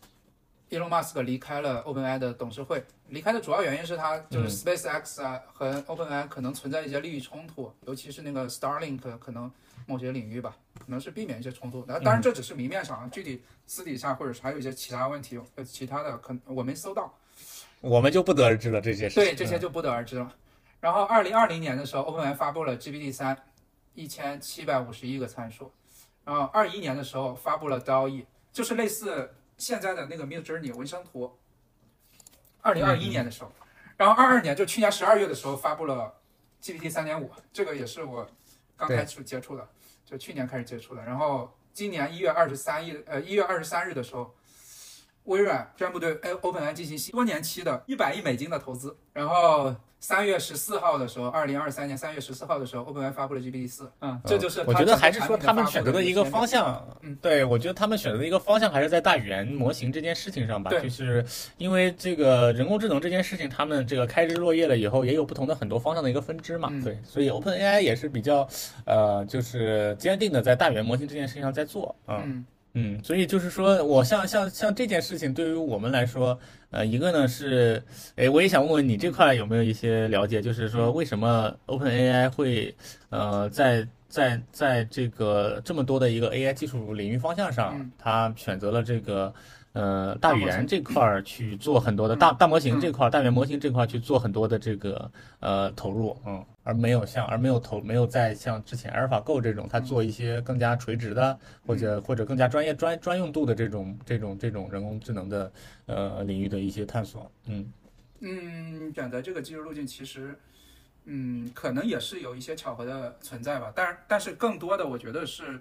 Elon Musk 离开了 OpenAI 的董事会，离开的主要原因是他就是 SpaceX 啊和 OpenAI 可能存在一些利益冲突，尤其是那个 Starlink 可能某些领域吧，可能是避免一些冲突。那当然这只是明面上，啊，具体私底下或者是还有一些其他问题，呃，其他的可我没搜到。我们就不得而知了这些事。对，这些就不得而知了。然后二零二零年的时候，OpenAI 发布了 GPT 三，一千七百五十一个参数。然后二一年的时候发布了 DALL-E，就是类似现在的那个 Mid Journey 文生图。二零二一年的时候，然后二二年就去年十二月的时候发布了 GPT 三点五，这个也是我刚开始接触的，就去年开始接触的。然后今年一月二十三日，呃一月二十三日的时候，微软宣布对 OpenAI 进行多年期的一百亿美金的投资。然后三月十四号的时候，二零二三年三月十四号的时候，OpenAI 发布了 GPT 四。嗯，这就是我觉得还是说他们选选择的一个方向，嗯，对我觉得他们选择的一个方向还是在大语言模型这件事情上吧，对。就是因为这个人工智能这件事情，他们这个开枝落叶了以后，也有不同的很多方向的一个分支嘛，嗯。对，所以 OpenAI 也是比较呃，就是坚定的在大语言模型这件事情上在做，嗯。嗯嗯，所以就是说，我像像像这件事情，对于我们来说，呃，一个呢是，哎，我也想问问你这块有没有一些了解，就是说为什么 OpenAI 会，呃，在在在这个这么多的一个 AI 技术领域方向上嗯，它选择了这个。呃，大语言这块儿去做很多的大嗯大模型这块儿，大语言模型这块儿去做很多的这个呃投入，嗯，而没有像而没有投没有在像之前阿尔法 Go 这种，它做一些更加垂直的或者或者更加专业专专用度的这种这种这种人工智能的呃领域的一些探索，嗯嗯，选择这个技术路径其实，嗯，可能也是有一些巧合的存在吧。但是但是更多的，我觉得是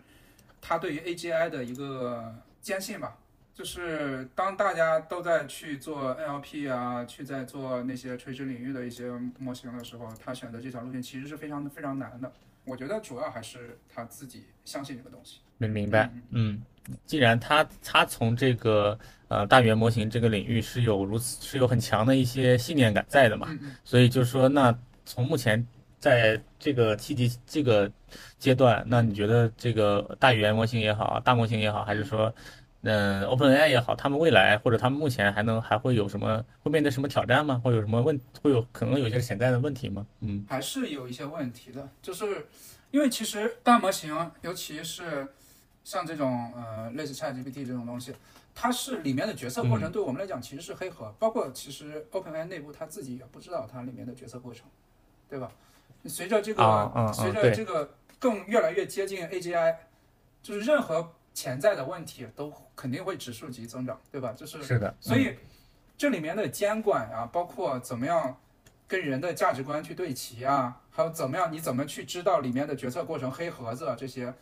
它对于 AGI 的一个坚信吧。就是当大家都在去做 NLP 啊，去在做那些垂直领域的一些模型的时候，他选择这条路线其实是非常非常难的。我觉得主要还是他自己相信这个东西。明明白，嗯，既然他他从这个呃大语言模型这个领域是有如此是有很强的一些信念感在的嘛，所以就是说，那从目前在这个七级这个阶段，那你觉得这个大语言模型也好，大模型也好，还是说，嗯，OpenAI 也好，他们未来或者他们目前还能还会有什么会面对什么挑战吗？会有什么问会有可能有一些潜在的问题吗？嗯还是有一些问题的，就是因为其实大模型，尤其是像这种呃类似 ChatGPT 这种东西，它是里面的决策过程对我们来讲其实是黑盒，包括其实 OpenAI 内部它自己也不知道它里面的决策过程，对吧？随着这个、啊啊啊随着这个更越来越接近 AGI，就是任何潜在的问题都肯定会指数级增长，对吧？就是是的，所以这里面的监管啊，包括怎么样跟人的价值观去对齐啊，还有怎么样，你怎么去知道里面的决策过程、黑盒子啊这些，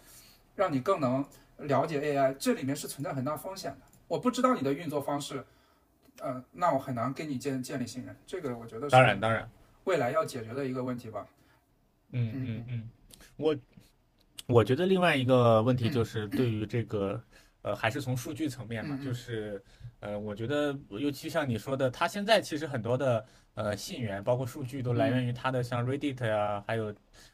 让你更能了解 AI，这里面是存在很大风险的。我不知道你的运作方式，呃，那我很难跟你建建立信任。这个我觉得是当然当然，未来要解决的一个问题吧。嗯嗯嗯，我我觉得另外一个问题嗯。就是对于这个呃，还是从数据层面嘛，就是呃，我觉得尤其像你说的，它现在其实很多的呃信源，包括数据都来源于它的像 Reddit 呀、还有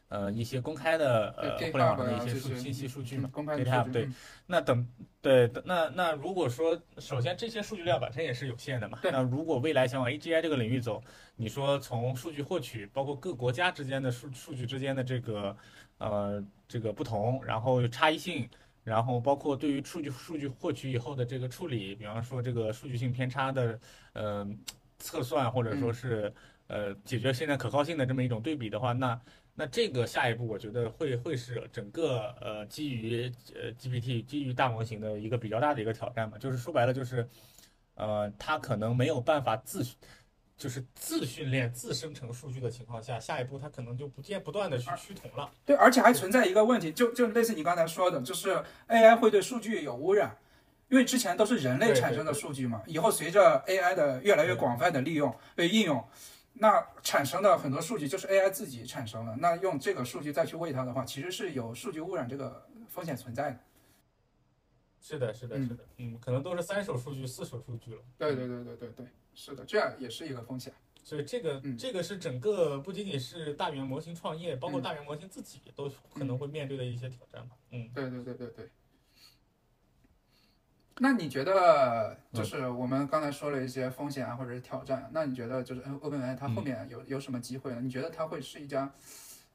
呃一些公开的呃互联网的一些些数信息数据嘛嗯，公开的对那等对，那那如果说，首先这些数据量本身也是有限的嘛。那如果未来想往 AGI 这个领域走，你说从数据获取，包括各国家之间的数数据之间的这个呃这个不同，然后有差异性，然后包括对于数据数据获取以后的这个处理，比方说这个数据性偏差的呃测算，或者说是呃解决现在可靠性的这么一种对比的话，那那这个下一步，我觉得会会是整个呃基于呃 GPT 基于大模型的一个比较大的一个挑战嘛，就是说白了就是，呃，它可能没有办法自就是自训练、自生成数据的情况下，下一步它可能就不见不断的去趋同了。对，而且还存在一个问题，就就类似你刚才说的，就是 AI 会对数据有污染，因为之前都是人类产生的数据嘛，以后随着 AI 的越来越广泛的利用被应用，那产生的很多数据就是 AI 自己产生的，那用这个数据再去喂它的话，其实是有数据污染这个风险存在的。是的，是的，是的，嗯，可能都是三手数据、四手数据了。对对对对对对，是的，这样也是一个风险。所以这个嗯这个是整个不仅仅是大语言模型创业，包括嗯大语言模型自己都可能会面对的一些挑战吧。嗯。对对对对对。那你觉得，就是我们刚才说了一些风险啊，或者是挑战，那你觉得就是 OpenAI 它后面有有什么机会呢？你觉得它会是一家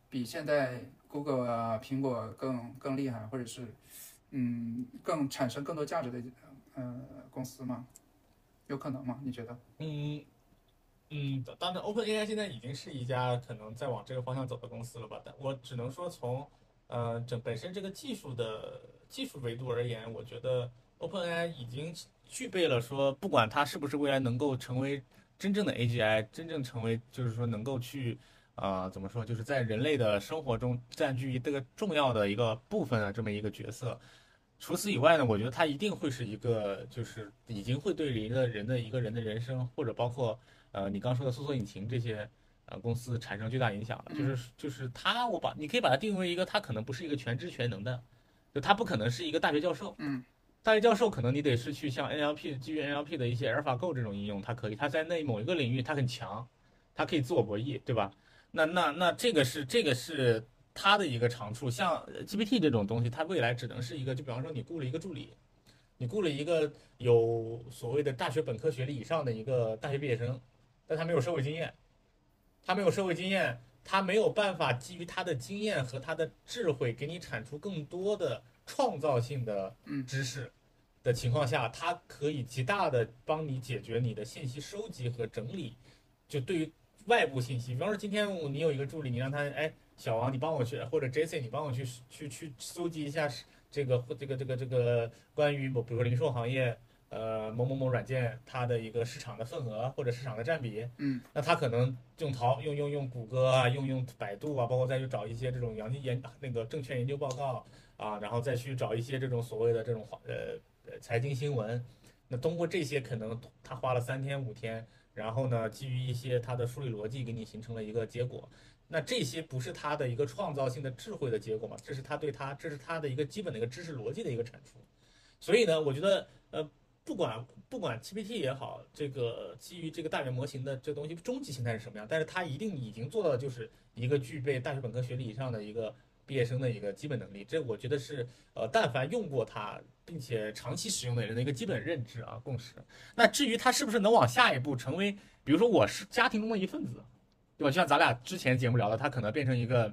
比现在 Google 啊、苹果更更厉害，或者是嗯更产生更多价值的呃公司吗？有可能吗？你觉得？嗯嗯，当然，OpenAI 现在已经是一家可能在往这个方向走的公司了吧？但我只能说从呃整本身这个技术的技术维度而言，我觉得 OpenAI 已经具备了说，不管它是不是未来能够成为真正的 AGI，真正成为就是说能够去啊、呃怎么说，就是在人类的生活中占据一个重要的一个部分的这么一个角色。除此以外呢，我觉得它一定会是一个，就是已经会对一个人的一个人的人生，或者包括呃你刚说的搜索引擎这些呃公司产生巨大影响了。就是就是它，我把你可以把它定位一个，它可能不是一个全知全能的，就它不可能是一个大学教授。嗯，大学教授可能你得是去像 NLP 基于 NLP 的一些 AlphaGo 这种应用，它可以，它在那某一个领域它很强，它可以自我博弈，对吧？那那那这个是这个是它的一个长处。像呃 GPT 这种东西，它未来只能是一个，就比方说你雇了一个助理，你雇了一个有所谓的大学本科学历以上的一个大学毕业生，但他没有社会经验，他没有社会经验，他没有办法基于他的经验和他的智慧给你产出更多的创造性的嗯知识的情况下，它可以极大的帮你解决你的信息收集和整理。就对于外部信息，比方说今天你有一个助理，你让他哎小王你帮我去，或者 J C 你帮我去去去搜集一下这个这个这个这个关于某比如说零售行业。呃，某某某软件它的一个市场的份额或者市场的占比，嗯，那他可能用淘用用用谷歌啊，用用百度啊，包括再去找一些这种研研那个证券研究报告啊，然后再去找一些这种所谓的这种呃呃财经新闻，那通过这些可能他花了三天五天，然后呢，基于一些他的梳理逻辑，给你形成了一个结果。那这些不是他的一个创造性的智慧的结果嘛？这是他对他，这是他的一个基本的一个知识逻辑的一个产出。所以呢，我觉得呃。不管不管 GPT 也好，这个基于这个大语言模型的这东西终极形态是什么样，但是它一定已经做到的就是一个具备大学本科学历以上的一个毕业生的一个基本能力。这我觉得是呃，但凡用过它并且长期使用的人的一个基本认知啊共识。那至于它是不是能往下一步成为，比如说我是家庭中的一份子，对吧？就像咱俩之前节目聊的，它可能变成一个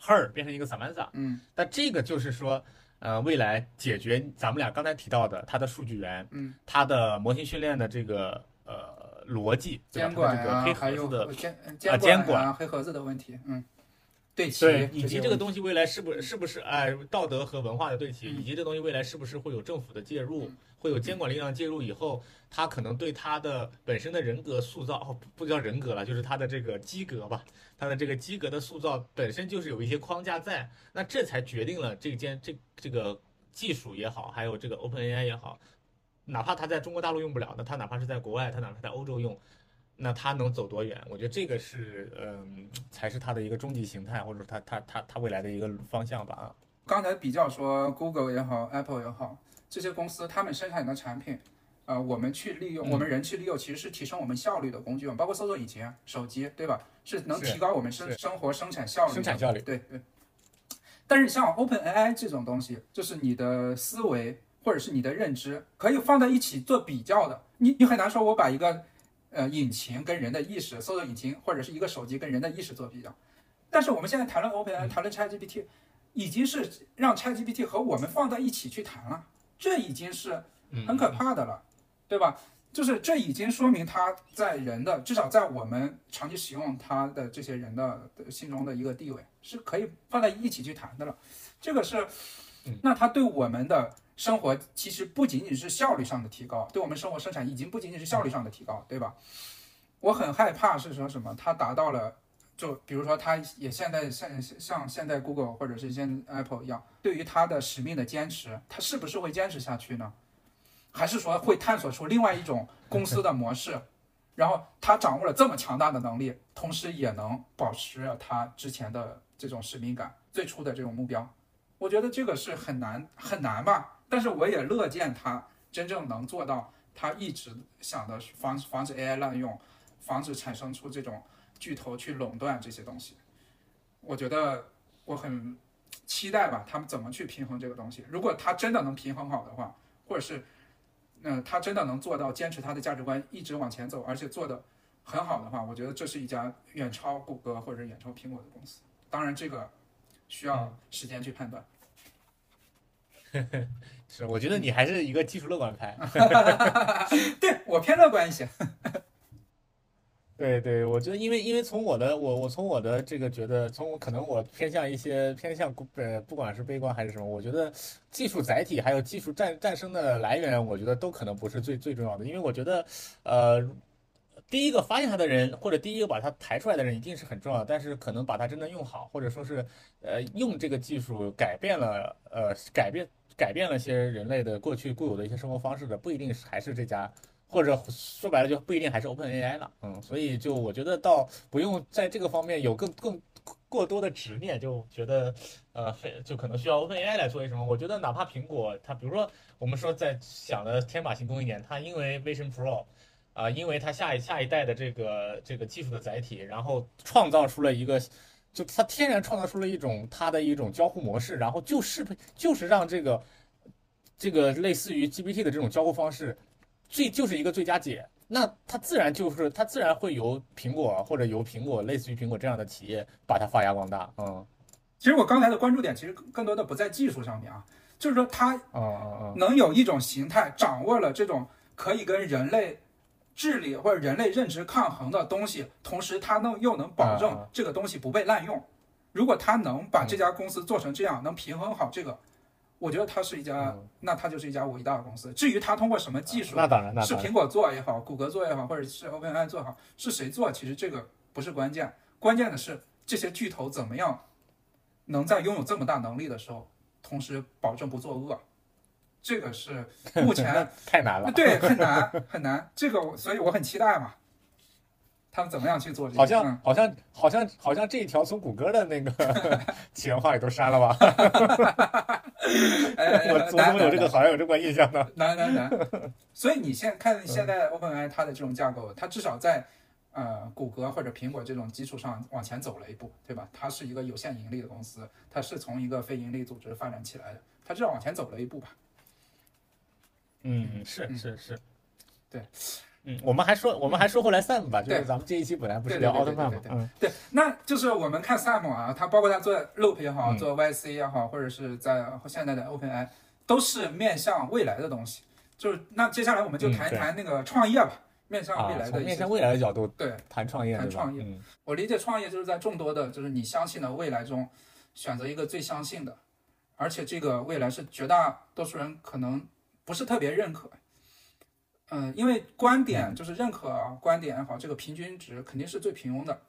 her，变成一个 Samantha，嗯，但这个就是说。呃，未来解决咱们俩刚才提到的它的数据源，嗯，它的模型训练的这个呃逻辑，对吧？监管啊，这个黑盒子的监啊监监管啊黑盒子的问题，嗯。对齐对，以及这个东西未来是不是是不是哎道德和文化的对齐，嗯。以及这东西未来是不是会有政府的介入嗯，会有监管力量介入以后，他可能对他的本身的人格塑造，哦，不不叫人格了，就是他的这个机格吧，他的这个机格的塑造本身就是有一些框架在，那这才决定了这件这这个技术也好，还有这个 OpenAI 也好，哪怕他在中国大陆用不了，那他哪怕是在国外，他哪怕在欧洲用。那它能走多远？我觉得这个是，嗯，才是它的一个终极形态，或者说他他他他未来的一个方向吧。啊，刚才比较说 Google 也好，Apple 也好，这些公司他们生产的产品，呃，我们去利用，嗯我们人去利用，其实是提升我们效率的工具嘛，包括搜索引擎、手机，对吧？是能提高我们生生活生产效率，生产效率对对。但是像 OpenAI 这种东西，就是你的思维或者是你的认知可以放在一起做比较的，你你很难说我把一个呃引擎跟人的意识，搜索引擎或者是一个手机跟人的意识做比较。但是我们现在谈论 OpenAI，谈论 ChatGPT，已经是让 ChatGPT 和我们放在一起去谈了，这已经是嗯很可怕的了，对吧？就是这已经说明它在人的，至少在我们长期使用它的这些人的的心中的一个地位，是可以放在一起去谈的了。这个是嗯，那它对我们的生活其实不仅仅是效率上的提高，对我们生活生产已经不仅仅是效率上的提高，对吧？我很害怕是说什么，它达到了。就比如说，它也现在像像现在 Google 或者是现在 Apple 一样，对于它的使命的坚持，它是不是会坚持下去呢？还是说会探索出另外一种公司的模式？然后它掌握了这么强大的能力，同时也能保持它之前的这种使命感，最初的这种目标。我觉得这个是很难很难吧，但是我也乐见它真正能做到，它一直想的是防防止 AI 滥用，防止产生出这种巨头去垄断这些东西。我觉得我很期待吧，他们怎么去平衡这个东西。如果他真的能平衡好的话，或者是，嗯、他真的能做到坚持他的价值观，一直往前走，而且做的很好的话，我觉得这是一家远超谷歌或者远超苹果的公司。当然，这个需要时间去判断。是，我觉得你还是一个技术乐观派。对我偏乐观一些。对对，我觉得因为因为从我的我我从我的这个觉得，从可能我偏向一些偏向呃，不管是悲观还是什么，我觉得技术载体还有技术战战胜的来源，我觉得都可能不是最最重要的，因为我觉得呃。第一个发现它的人，或者第一个把它抬出来的人，一定是很重要。但是可能把它真的用好，或者说是，呃，用这个技术改变了，呃，改变改变了些人类的过去固有的一些生活方式的，不一定还是这家，或者说白了就不一定还是 OpenAI 了。嗯，所以就我觉得倒不用在这个方面有更更过多的执念，就觉得，呃，非就可能需要 OpenAI 来做些什么。我觉得哪怕苹果，它比如说我们说在想的天马行空一点，它因为 Vision Pro。啊，因为它下一下一代的这个这个技术的载体，然后创造出了一个，就它天然创造出了一种它的一种交互模式，然后就适配就是让这个这个类似于 GPT 的这种交互方式，最就是一个最佳解。那它自然就是它自然会由苹果或者由苹果类似于苹果这样的企业把它发扬光大。嗯其实我刚才的关注点其实更多的不在技术上面啊，就是说它能有一种形态，掌握了这种可以跟人类智力或者人类认知抗衡的东西，同时它能又能保啊证这个东西不被滥用。如果它能把这家公司做成这样，能平衡好这个，我觉得它是一家，嗯那它就是一家伟大的公司。至于它通过什么技术，那当然，那是苹果做也好，谷歌做也好，或者是 OpenAI 做也好，是谁做，其实这个不是关键，关键的是这些巨头怎么样能在拥有这么大能力的时候，同时保证不作恶。这个是目前 太难了。对很难很难，这个我所以我很期待嘛，他们怎么样去做这个？好像嗯好像好像好像这一条从谷歌的那个起源话里都删了吧？哎 我怎么有这个好像有这个印象呢？难难难。所以你现看现在 OpenAI 它的这种架构，它至少在呃谷歌或者苹果这种基础上往前走了一步，对吧？它是一个有限盈利的公司，它是从一个非盈利组织发展起来的，它至少往前走了一步吧。嗯，是是是，对，嗯，我们还说我们还说回来 Sam 吧，就是对咱们这一期本来不是聊奥特曼对对？嘛嗯对，那就是我们看 Sam 啊，他包括他做 Loop 也好，嗯做 YC 也好，或者是在现在的 OpenAI，都是面向未来的东西。就是那接下来我们就谈一谈那个创业吧，面向未啊，来的面向未来的角度对。谈创业，谈？创业嗯我理解创业就是在众多的，就是你相信的未来中，选择一个最相信的，而且这个未来是绝大多数人可能不是特别认可。嗯，因为观点就是认可啊，观点也好，这个平均值肯定是最平庸的，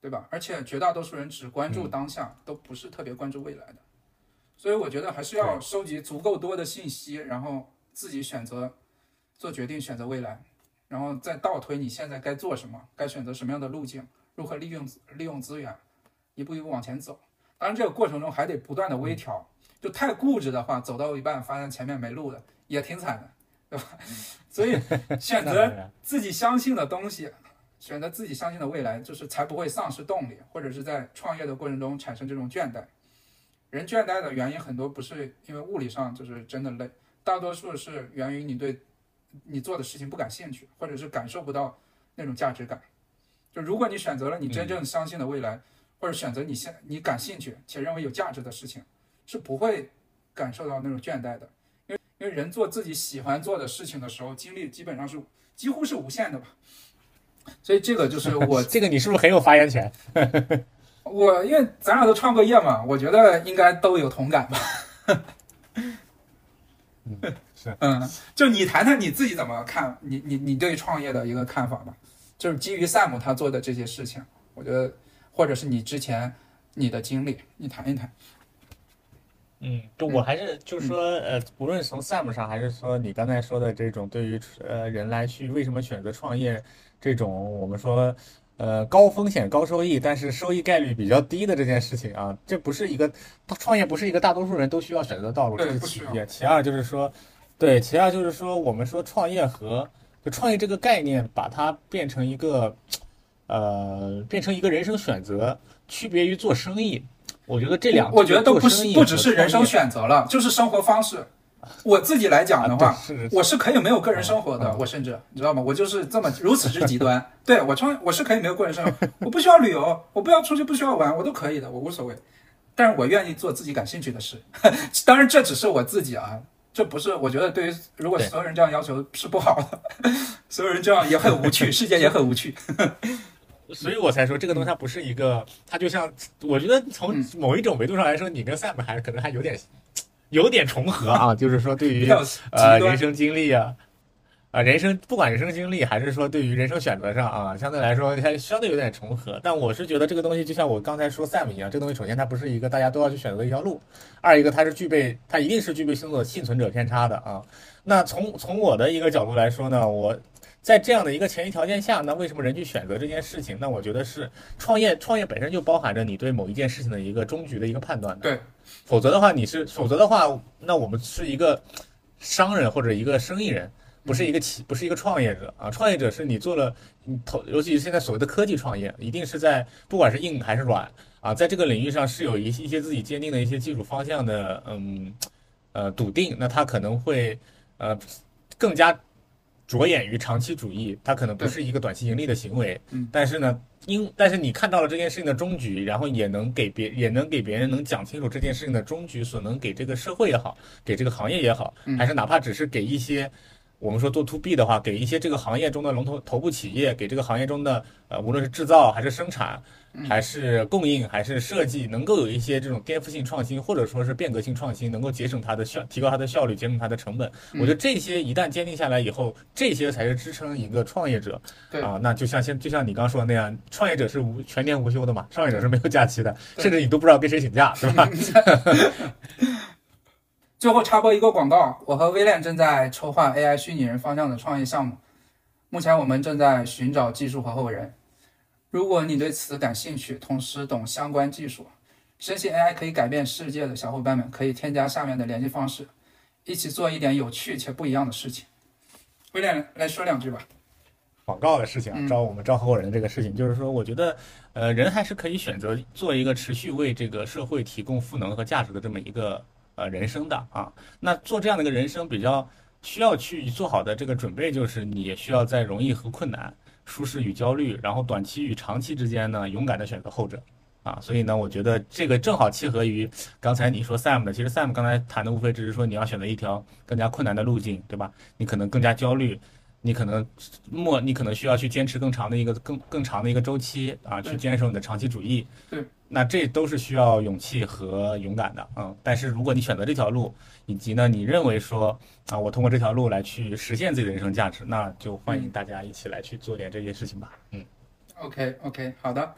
对吧？而且绝大多数人只关注当下，都不是特别关注未来的。所以我觉得还是要收集足够多的信息，然后自己选择做决定，选择未来。然后再倒推你现在该做什么，该选择什么样的路径，如何利用利用资源，一步一步往前走。当然，这个过程中还得不断的微调，就太固执的话，走到一半发现前面没路了，也挺惨的，对吧？所以 选择自己相信的东西，选择自己相信的未来，就是才不会丧失动力，或者是在创业的过程中产生这种倦怠。人倦怠的原因很多不是因为物理上就是真的累，大多数是源于你对你做的事情不感兴趣，或者是感受不到那种价值感。就如果你选择了你真正相信的未来，或者选择你现你感兴趣且认为有价值的事情，是不会感受到那种倦怠的。因为人做自己喜欢做的事情的时候，精力基本上是几乎是无限的吧。所以这个就是 我这个你是不是很有发言权？我因为咱俩都创过业嘛，我觉得应该都有同感吧。嗯，是，嗯，就你谈谈你自己怎么看，你你你对创业的一个看法吧，就是基于 Sam 他做的这些事情，我觉得或者是你之前你的经历，你谈一谈。嗯，就我还是就是说，呃，无论从 Sam 上，还是说你刚才说的这种对于呃人来去为什么选择创业这种我们说呃高风险高收益，但是收益概率比较低的这件事情啊，这不是一个创业不是一个大多数人都需要选择的道路，这是对不需要其一。其二就是说，对，其二就是说我们说创业和就创业这个概念，把它变成一个呃变成一个人生选择，区别于做生意。我觉得这两，我我觉得都不是不只是人生选择了，就是生活方式。我自己来讲的话，啊对是我是可以没有个人生活的，嗯我甚至你知道吗？我就是这么如此之极端。对我创我是可以没有个人生活，我不需要旅游，我不要出去，不需要玩，我都可以的，我无所谓。但是我愿意做自己感兴趣的事。当然，这只是我自己啊，这不是我觉得对于如果所有人这样要求是不好的，所有人这样也很无趣，世界也很无趣。所以我才说这个东西它不是一个，它就像我觉得从嗯某一种维度上来说，你跟 Sam 还可能还有点有点重合啊，就是说对 于呃人生经历啊。啊，人生不管人生经历还是说对于人生选择上啊，相对来说它相对有点重合。但我是觉得这个东西就像我刚才说 Sam 一样，这个东西首先它不是一个大家都要去选择的一条路，二一个它是具备它一定是具备幸存幸存者偏差的啊。那从从我的一个角度来说呢，我在这样的一个前提条件下，那为什么人去选择这件事情？那我觉得是创业，创业本身就包含着你对某一件事情的一个终局的一个判断的。对，否则的话，你是否则的话，那我们是一个商人或者一个生意人，不是一个企，不是一个创业者啊。创业者是你做了，你投，尤其是现在所谓的科技创业，一定是在不管是硬还是软啊，在这个领域上是有一些一些自己坚定的一些技术方向的，嗯，呃，笃定。那他可能会呃更加着眼于长期主义，它可能不是一个短期盈利的行为，嗯但是呢，因但是你看到了这件事情的终局，然后也能给别也能给别人能讲清楚这件事情的终局所能给这个社会也好，给这个行业也好，嗯还是哪怕只是给一些。我们说做 to B 的话，给一些这个行业中的龙头头部企业，给这个行业中的呃，无论是制造还是生产，还是供应还是设计，能够有一些这种颠覆性创新，或者说是变革性创新，能够节省它的效，提高它的效率，节省它的成本。我觉得这些一旦坚定下来以后，这些才是支撑一个创业者。对啊，那就像现就像你刚说的那样，创业者是无全年无休的嘛，创业者是没有假期的，甚至你都不知道跟谁请假，是吧？最后插播一个广告，我和威廉正在筹划 AI 虚拟人方向的创业项目，目前我们正在寻找技术合伙人。如果你对此感兴趣，同时懂相关技术，深信 AI 可以改变世界的小伙伴们，可以添加下面的联系方式，一起做一点有趣且不一样的事情。威廉来说两句吧。广告的事情招我们招合伙人的这个事情，就是说，我觉得，呃，人还是可以选择做一个持续为这个社会提供赋能和价值的这么一个呃人生的啊。那做这样的一个人生，比较需要去做好的这个准备，就是你需要在容易和困难、舒适与焦虑，然后短期与长期之间呢，勇敢的选择后者。啊，所以呢，我觉得这个正好契合于刚才你说 Sam 的。其实 Sam 刚才谈的无非只是说你要选择一条更加困难的路径，对吧？你可能更加焦虑，你可能末你可能需要去坚持更长的一个更更长的一个周期啊，去坚守你的长期主义。对，那这都是需要勇气和勇敢的，嗯。但是如果你选择这条路，以及呢，你认为说啊，我通过这条路来去实现自己的人生价值，那就欢迎大家一起来去做点这些事情吧。嗯，OK OK，好的，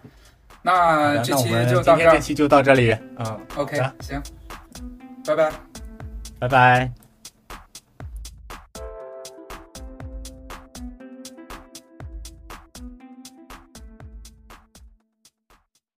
那这期就到这儿。天这期就到这里，嗯 OK，行，拜拜。拜拜。